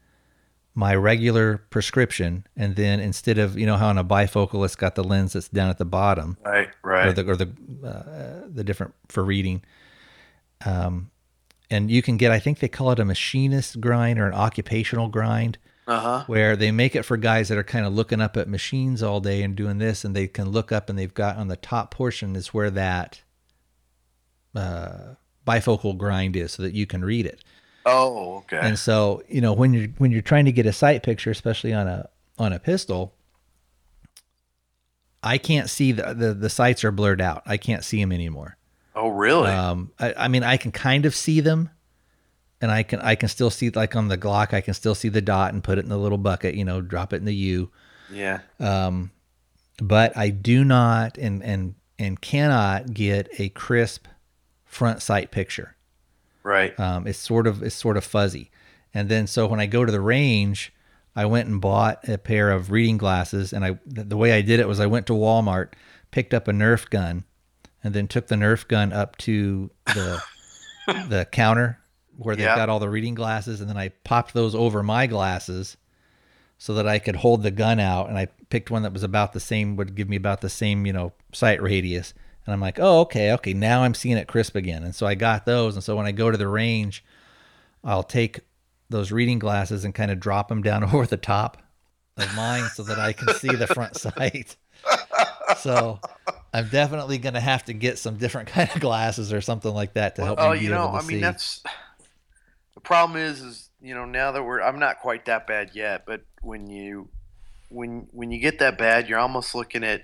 my regular prescription, and then instead of you know how on a bifocal it's got the lens that's down at the bottom, Right, or right. the or the uh, the different for reading. Um, and you can get I think they call it a machinist grind or an occupational grind, Uh huh. where they make it for guys that are kind of looking up at machines all day and doing this, and they can look up and they've got on the top portion is where that uh, bifocal grind is, so that you can read it. Oh, okay. And so, you know, when you're when you're trying to get a sight picture, especially on a on a pistol, I can't see the the, the sights are blurred out. I can't see them anymore. oh, really? Um, I, I mean, I can kind of see them, and I can I can still see like on the Glock, I can still see the dot and put it in the little bucket. You know, drop it in the U. yeah. Um, but I do not and and and cannot get a crisp front sight picture. Right. Um, it's sort of it's sort of fuzzy. And then so when I go to the range, I went and bought a pair of reading glasses. And I the the way I did it was I went to Walmart, picked up a Nerf gun, and then took the Nerf gun up to the the counter where they've Yeah. got all the reading glasses, and then I popped those over my glasses so that I could hold the gun out. And I picked one that was about the same, would give me about the same, you know, sight radius. And I'm like, oh, okay, okay, now I'm seeing it crisp again. And so I got those. And so when I go to the range, I'll take those reading glasses and kind of drop them down over the top of mine so that I can see the front sight. So I'm definitely going to have to get some different kind of glasses or something like that to help oh, me be you know, able to I see. mean, that's the problem. Is, is you know, now that we're, I'm not quite that bad yet, but when you, when when you get that bad, you're almost looking at,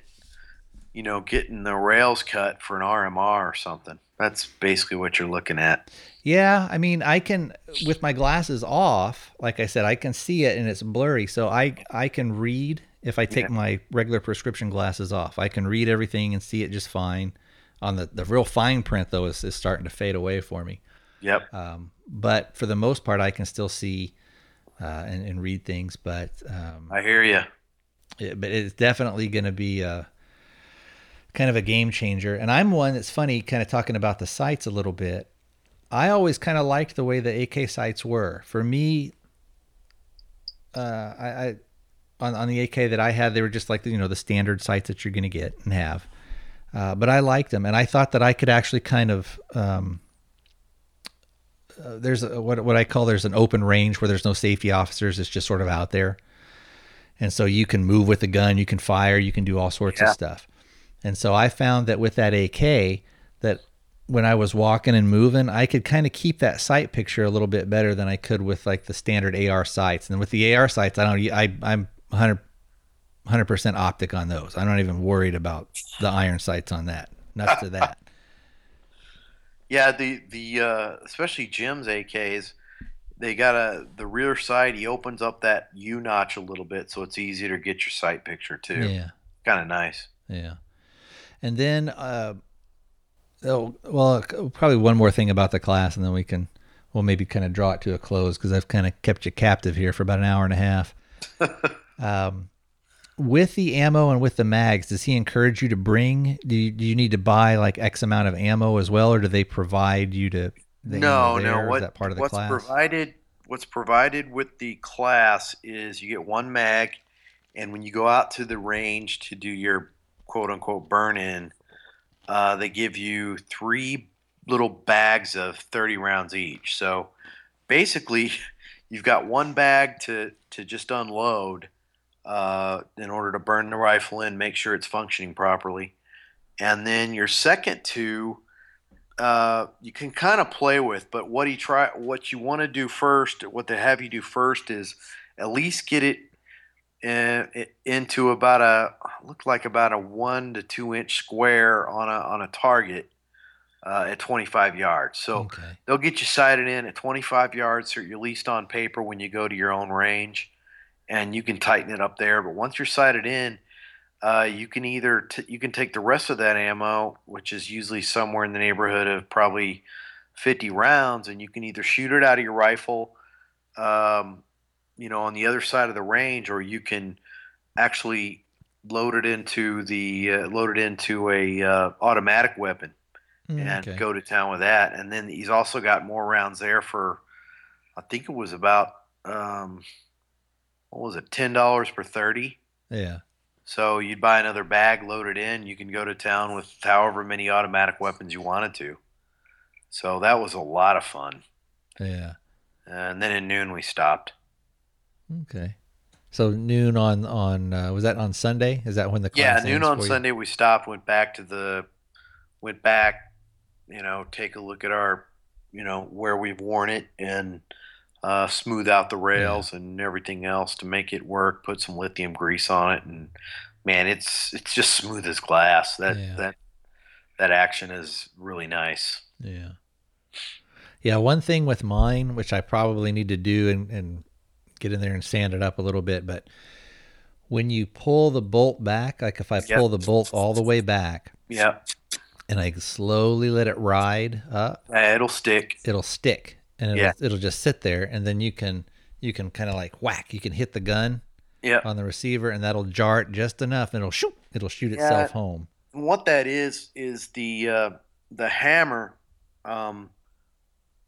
you know, getting the rails cut for an RMR or something. That's basically what you're looking at. Yeah, I mean, I can with my glasses off, like I said, I can see it and it's blurry, so I I can read if I take Yeah. my regular prescription glasses off. I can read everything and see it just fine. On the the real fine print though is, is starting to fade away for me. Yep. Um, but for the most part, I can still see uh, and, and read things. But um, I hear you. it- but it's definitely going to be a kind of a game changer. And I'm one that's funny, kind of talking about the sights a little bit. I always kind of liked the way the AK sights were. For me, uh, I, I on, on the AK that I had, they were just like you know the standard sights that you're going to get and have. Uh, but I liked them, and I thought that I could actually kind of um, uh, there's a, what what I call there's an open range where there's no safety officers. It's just sort of out there, and so you can move with the gun, you can fire, you can do all sorts Yeah. of stuff. And so I found that with that AK, that when I was walking and moving, I could kind of keep that sight picture a little bit better than I could with like the standard AR sights. And with the AR sights, I don't, I, I'm 100 percent optic on those. I'm not even worried about the iron sights on that. Nuts to that. Yeah, the the uh, especially Jim's AKs, they got a the rear sight. He opens up that U notch a little bit, so it's easier to get your sight picture too. Yeah. Kind of nice. Yeah. And then, uh, oh, well, probably one more thing about the class, and then we can, we'll maybe kind of draw it to a close because I've kind of kept you captive here for about an hour and a half. um, with the ammo and with the mags, does he encourage you to bring? Do you, do you need to buy like X amount of ammo as well, or do they provide you to? no, no. or is What that part of the what's class? provided? What's provided with the class is you get one mag, and when you go out to the range to do your quote unquote burn in, uh, they give you three little bags of thirty rounds each. So basically, you've got one bag to to just unload uh, in order to burn the rifle in, make sure it's functioning properly, and then your second two uh, you can kind of play with, but what he try what you want to do first, what they have you do first is at least get it uh, i- into about a look like about a one to two inch square on a on a target uh, at 25 yards. So okay. they'll get you sighted in at 25 yards, so you're at least on paper when you go to your own range, and you can tighten it up there. But once you're sighted in, uh, you can either t- you can take the rest of that ammo, which is usually somewhere in the neighborhood of probably 50 rounds, and you can either shoot it out of your rifle, um, you know, on the other side of the range, or you can actually load it into the uh, load it into a uh, automatic weapon Mm, and okay. go to town with that. And then he's also got more rounds there for, I think it was about, um, what was it, ten dollars per thirty. Yeah. So you'd buy another bag, load it in. You can go to town with however many automatic weapons you wanted to. So that was a lot of fun. Yeah. And then at noon we stopped. Okay. So noon on on uh, was that on Sunday? Is that when the Yeah, noon on you? Sunday we stopped, went back to the, went back, you know, take a look at our, you know, where we've worn it and uh, smooth out the rails and everything else to make it work. Put some lithium grease on it, and man, it's it's just smooth as glass. That Yeah. that that action is really nice. Yeah. Yeah, one thing with mine, which I probably need to do and, and get in there and sand it up a little bit, but when you pull the bolt back, like if I Yep. pull the bolt all the way back Yeah, and I slowly let it ride up, Uh, it'll stick. it'll stick and it'll, Yeah. it'll just sit there and then you can you can kind of like whack, you can hit the gun Yeah, on the receiver and that'll jar it just enough and it'll shoot it'll shoot Yeah. itself home. What that is is the uh, the hammer. Um,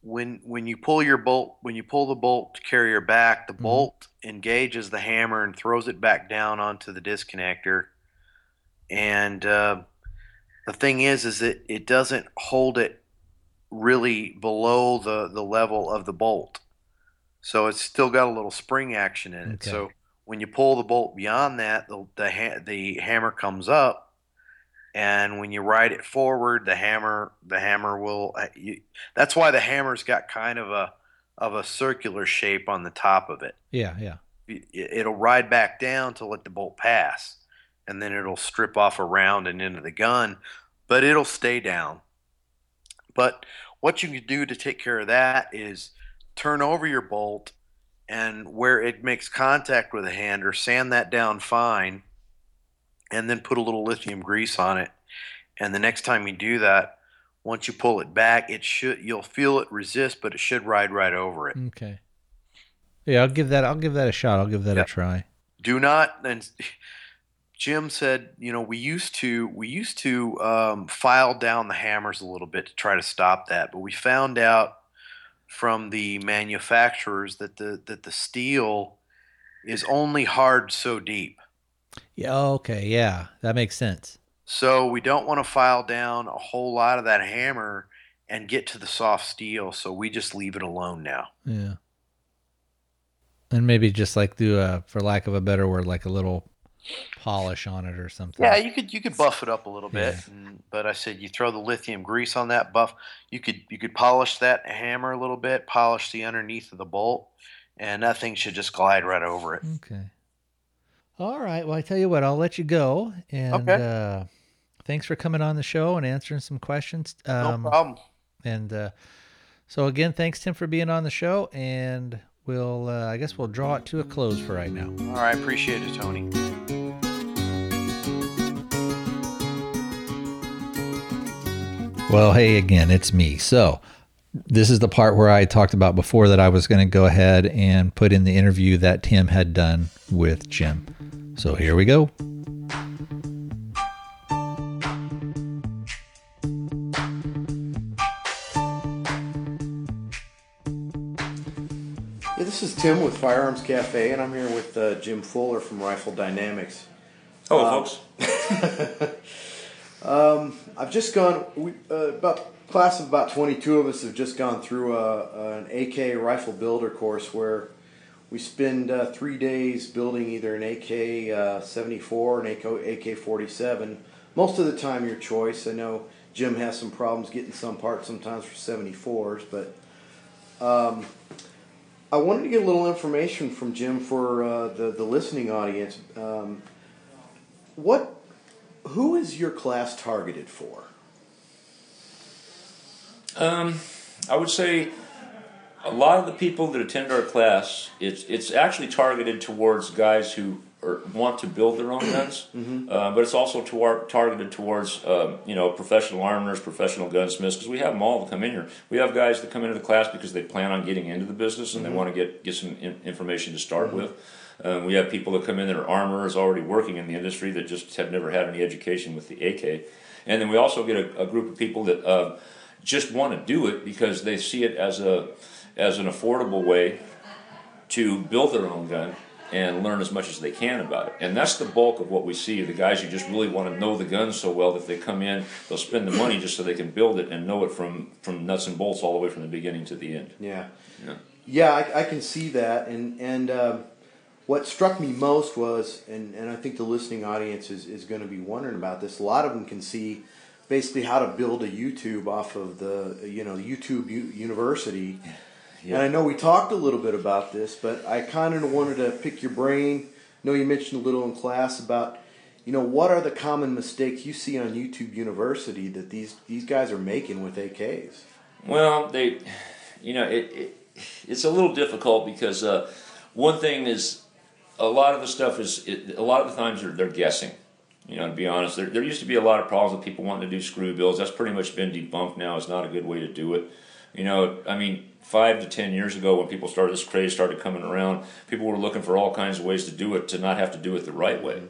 when when you pull your bolt, when you pull the bolt carrier back, the Mhm. bolt engages the hammer and throws it back down onto the disconnector. And uh, the thing is, is that it doesn't hold it really below the the level of the bolt, so it's still got a little spring action in it. Okay. So when you pull the bolt beyond that, the the, ha- the hammer comes up, and when you ride it forward, the hammer the hammer will. uh, You, that's why the hammer's got kind of a of a circular shape on the top of it. Yeah, yeah. It'll ride back down to let the bolt pass, and then it'll strip off around and into the gun, but it'll stay down. But what you can do to take care of that is turn over your bolt and where it makes contact with the hand, or sand that down fine, and then put a little lithium grease on it. And the next time you do that, once you pull it back, it should you'll feel it resist, but it should ride right over it. Okay. Yeah, I'll give that I'll give that a shot. I'll give that a try. do not and jim said you know we used to we used to um, file down the hammers a little bit to try to stop that but we found out from the manufacturers that the that the steel is only hard so deep. Yeah. Okay. Yeah, that makes sense. So we don't want to file down a whole lot of that hammer and get to the soft steel. So we just leave it alone now. Yeah. And maybe just like do a, for lack of a better word, like a little polish on it or something. Yeah, you could you could buff it up a little bit, Yeah. and, but I said you throw the lithium grease on that buff. You could you could polish that hammer a little bit, polish the underneath of the bolt, and that thing should just glide right over it. Okay. All right. Well, I tell you what, I'll let you go. And Okay. uh, thanks for coming on the show and answering some questions. Um, no problem. And uh, so again, thanks Tim for being on the show, and we'll uh, I guess we'll draw it to a close for right now. All right, appreciate it, Tony. Well, hey again, it's me. So this is the part where I talked about before that I was going to go ahead and put in the interview that Tim had done with Jim. So here we go. Tim with Firearms Cafe, and I'm here with uh, Jim Fuller from Rifle Dynamics. Hello, folks. Um, I've just gone. We uh, about class of about 22 of us have just gone through a, an AK rifle builder course where we spend uh, three days building either an AK uh, 74 or an AK 47. Most of the time, your choice. I know Jim has some problems getting some parts sometimes for 74s, but um, I wanted to get a little information from Jim for uh, the the listening audience. Um, what who is your class targeted for? Um, I would say a lot of the people that attend our class, it's it's actually targeted towards guys who are, want to build their own guns, uh, but it's also targeted towards um, you know professional armorers, professional gunsmiths, because we have them all that come in here. We have guys that come into the class because they plan on getting into the business and they want to get get some in, information to start with. Um, we have people that come in that are armorers already working in the industry that just have never had any education with the AK, and then we also get a, a group of people that uh, just want to do it because they see it as a as an affordable way to build their own gun and learn as much as they can about it. And that's the bulk of what we see. The guys who just really want to know the gun so well that they come in, they'll spend the money just so they can build it and know it from from nuts and bolts all the way from the beginning to the end. Yeah, Yeah. yeah, I, I can see that. And and um, what struck me most was, and, and I think the listening audience is, is going to be wondering about this. A lot of them can see basically how to build a YouTube off of the you know YouTube U- University. Yeah. And I know we talked a little bit about this, but I kind of wanted to pick your brain. I know you mentioned a little in class about, you know, what are the common mistakes you see on YouTube University that these these guys are making with AKs? Well, they, you know, it, it it's a little difficult because uh, one thing is a lot of the stuff is it, a lot of the times they're, they're guessing. You know, to be honest, there, there used to be a lot of problems with people wanting to do screw builds. That's pretty much been debunked now. It's not a good way to do it. You know, I mean, five to ten years ago, when people started this craze started coming around, people were looking for all kinds of ways to do it to not have to do it the right way.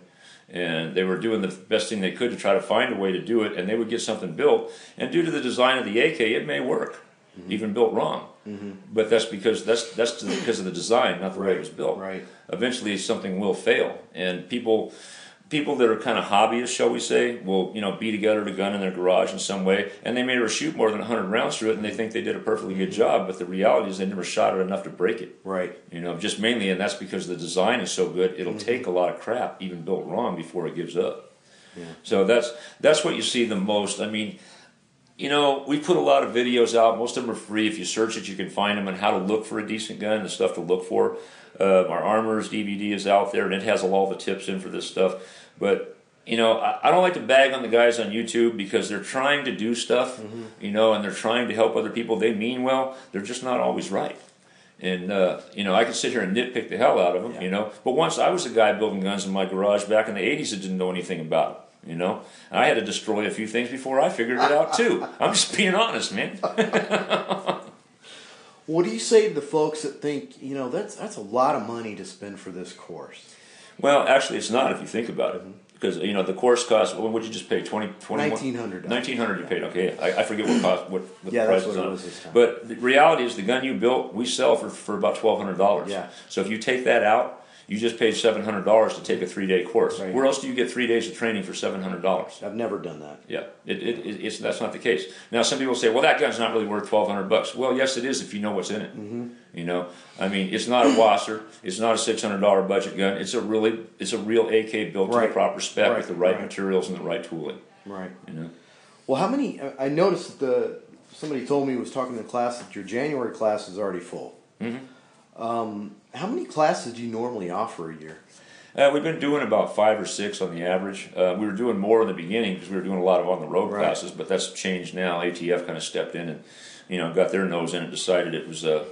And they were doing the best thing they could to try to find a way to do it, and they would get something built. And due to the design of the AK, it may work, mm-hmm. even built wrong. Mm-hmm. But that's because that's that's because of the design, not the way it was built. Right. Eventually, something will fail, and people people that are kind of hobbyists, shall we say, will you know be together a gun in their garage in some way, and they may never shoot more than 100 rounds through it, and they think they did a perfectly good job. But the reality is, they never shot it enough to break it. Right. You know, just mainly, and that's because the design is so good. It'll mm-hmm. take a lot of crap, even built wrong, before it gives up. Yeah. So that's that's what you see the most. I mean, you know, we put a lot of videos out. Most of them are free. If you search it, you can find them on how to look for a decent gun, the stuff to look for. Uh, our Armors DVD is out there, and it has all the tips in for this stuff. But you know, I, I don't like to bag on the guys on YouTube because they're trying to do stuff, you know, and they're trying to help other people. They mean well. They're just not always right. And uh, you know, I can sit here and nitpick the hell out of them, you know. But once I was a guy building guns in my garage back in the '80s that didn't know anything about it. You know, and I had to destroy a few things before I figured it out too. I'm just being honest, man. What do you say to the folks that think, you know, that's that's a lot of money to spend for this course? Well, actually, it's not if you think about it. Mm-hmm. Because you know the course cost. What would you just pay? 20, $1,900. Nineteen hundred. You paid. Okay, I, I forget what cost. What, what Yeah, the price that's what is it on. was this time. But the reality is, the gun you built, we sell for for about twelve hundred dollars. Yeah. So if you take that out, You just paid seven hundred dollars to take a three day course. Right. Where else do you get three days of training for seven hundred dollars? I've never done that. Yeah, it, it, it, it's that's not the case. Now, some people say, "Well, that gun's not really worth twelve hundred bucks." Well, yes, it is if you know what's in it. Mm-hmm. You know, I mean, it's not a WASR, it's not a six hundred dollar budget gun. It's a really, it's a real AK built to the proper spec Right, with the right, right. materials and the right tooling. Right. You know, Well, how many? I I noticed that the somebody told me was talking to the class that your January class is already full. Mm-hmm. Um, how many classes do you normally offer a year? uh, we've been doing about five or six on the average. Uh, we were doing more in the beginning because we were doing a lot of on the road Right. classes, but that's changed now. ATF kind of stepped in and you know got their nose in and decided it was uh,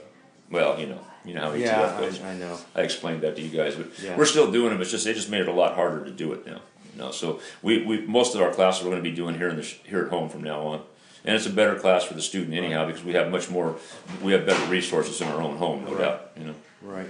well, you know, you know how ATF Yeah, goes. I, I know. I explained that to you guys, but Yeah. we're still doing them. It's just they just made it a lot harder to do it now. You know, so we, we most of our classes we're going to be doing here in the sh- here at home from now on, and it's a better class for the student anyhow because we have much more, we have better resources in our own home, no Right. doubt. You know, Right.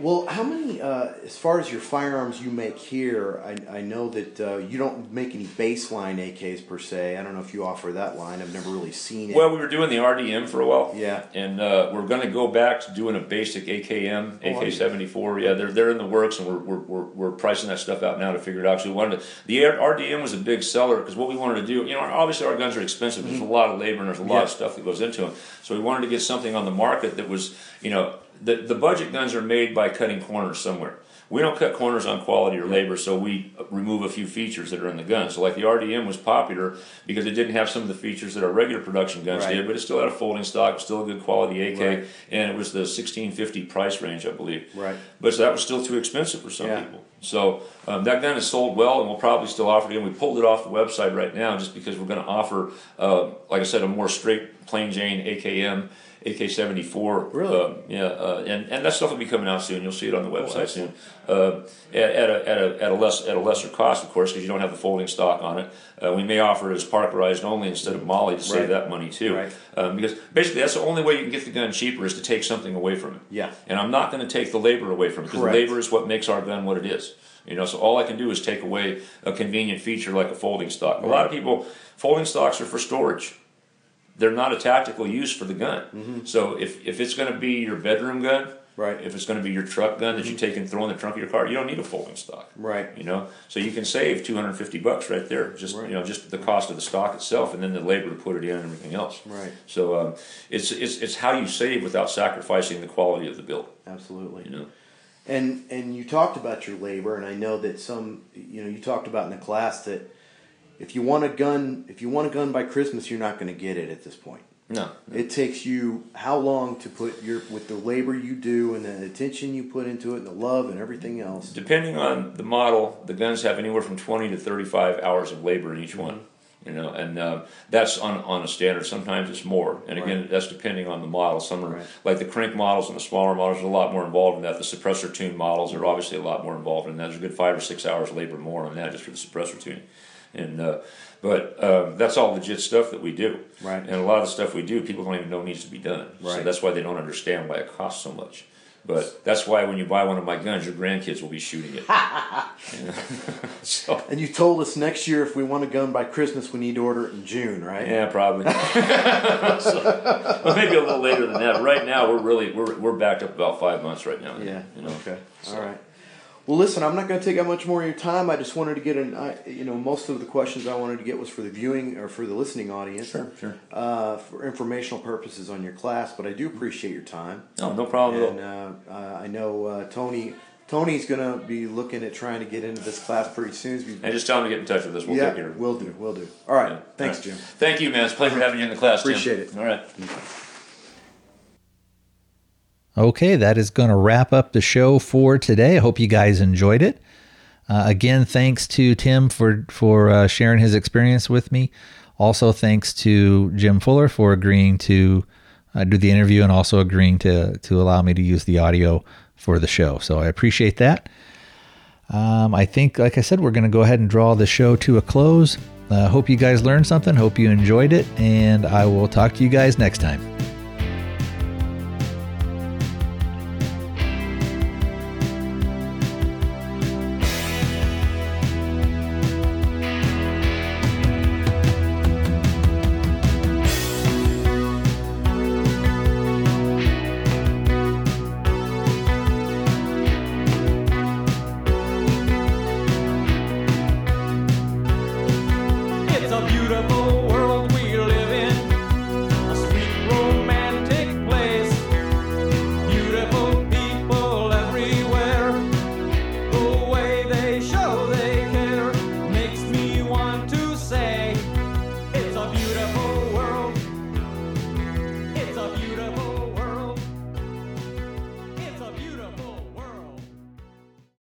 Well, how many, uh, as far as your firearms you make here, I, I know that uh, you don't make any baseline AKs per se. I don't know if you offer that line. I've never really seen it. well, we were doing the RDM for a while, Yeah. and uh, we're going to go back to doing a basic AKM, Oh. AK seventy four. Yeah, they're they're in the works, and we're, we're, we're, we're pricing that stuff out now to figure it out. So we wanted to, the RDM was a big seller because what we wanted to do, you know, obviously our guns are expensive. There's a lot of labor and there's a lot Mm-hmm. Yeah. of stuff that goes into them. So we wanted to get something on the market that was, you know, the the budget guns are made by cutting corners somewhere. We don't cut corners on quality or labor, so we remove a few features that are in the gun. So, like the RDM was popular because it didn't have some of the features that our regular production guns Right. did, but it still had a folding stock, still a good quality AK, Right. and it was the 1650 price range, I believe. Right. But so that was still too expensive for some Yeah. people. So um, that gun is sold well, and we'll probably still offer it again. We pulled it off the website right now just because we're going to offer, uh, like I said, a more straight plain Jane AKM. AK-74, Really? uh, yeah, uh, and and that stuff will be coming out soon. You'll see it on the website soon. Uh, at, at a at a at a less at a lesser cost, of course, because you don't have the folding stock on it. Uh, we may offer it as Parkerized only instead of moly to save that money too. Right. Um, because basically, that's the only way you can get the gun cheaper is to take something away from it. Yeah. And I'm not going to take the labor away from it because labor is what makes our gun what it is. You know, so all I can do is take away a convenient feature like a folding stock. A lot of people, folding stocks are for storage. They're not a tactical use for the gun. So if, if it's going to be your bedroom gun, Mm-hmm. Right. If it's going to be your truck gun that you take and throw in the trunk of your car, you don't need a folding stock. Right. You know, so you can save 250 bucks right there, just Right. you know, just the cost of the stock itself, and then the labor to put it in and everything else. Right. So um, it's it's it's how you save without sacrificing the quality of the build. Absolutely. You know. And and you talked about your labor, and I know that some, you know, you talked about in the class that if you want a gun, if you want a gun by Christmas, you're not going to get it at this point. No. It takes you how long to put your with the labor you do and the attention you put into it and the love and everything else. Depending on the model, the guns have anywhere from 20 to 35 hours of labor in each one. You know, and uh, that's on, on a standard. Sometimes it's more, and again, Right. that's depending on the model. Some are Right. like the Krink models and the smaller models are a lot more involved in that. The suppressor tune models are obviously a lot more involved in that. There's a good five or six hours of labor more on that just for the suppressor tuning, and uh, but um, that's all legit stuff that we do. Right. And a lot of the stuff we do, people don't even know needs to be done. So that's why they don't understand why it costs so much. But that's why when you buy one of my guns, your grandkids will be shooting it. So, And you told us next year if we want a gun by Christmas, we need to order it in June, right? yeah, probably. so, well, maybe a little later than that. Right now, we're really we're, we're backed up about five months right now. Yeah. You know? Okay. All right. Well, listen, I'm not going to take up much more of your time. I just wanted to get an, I, you know, most of the questions I wanted to get was for the viewing or for the listening audience. Sure, sure. Uh, for informational purposes on your class, but I do appreciate your time. No, no problem And at all. uh, uh, I know uh, Tony. Tony's going to be looking at trying to get into this class pretty soon. And just tell him to get in touch with us. We'll yeah, take care of it. we'll do. We'll do. All right. Yeah. Thanks, All right. Jim. Thank you, man. It's a pleasure having you in the class. Tim. Appreciate it. All right. Okay, that is going to wrap up the show for today. I hope you guys enjoyed it. Uh, again, thanks to Tim for for uh, sharing his experience with me. Also, thanks to Jim Fuller for agreeing to uh, do the interview and also agreeing to to allow me to use the audio for the show. So I appreciate that. Um, I think, like I said, we're going to go ahead and draw the show to a close. Uh, hope you guys learned something. Hope you enjoyed it, and I will talk to you guys next time.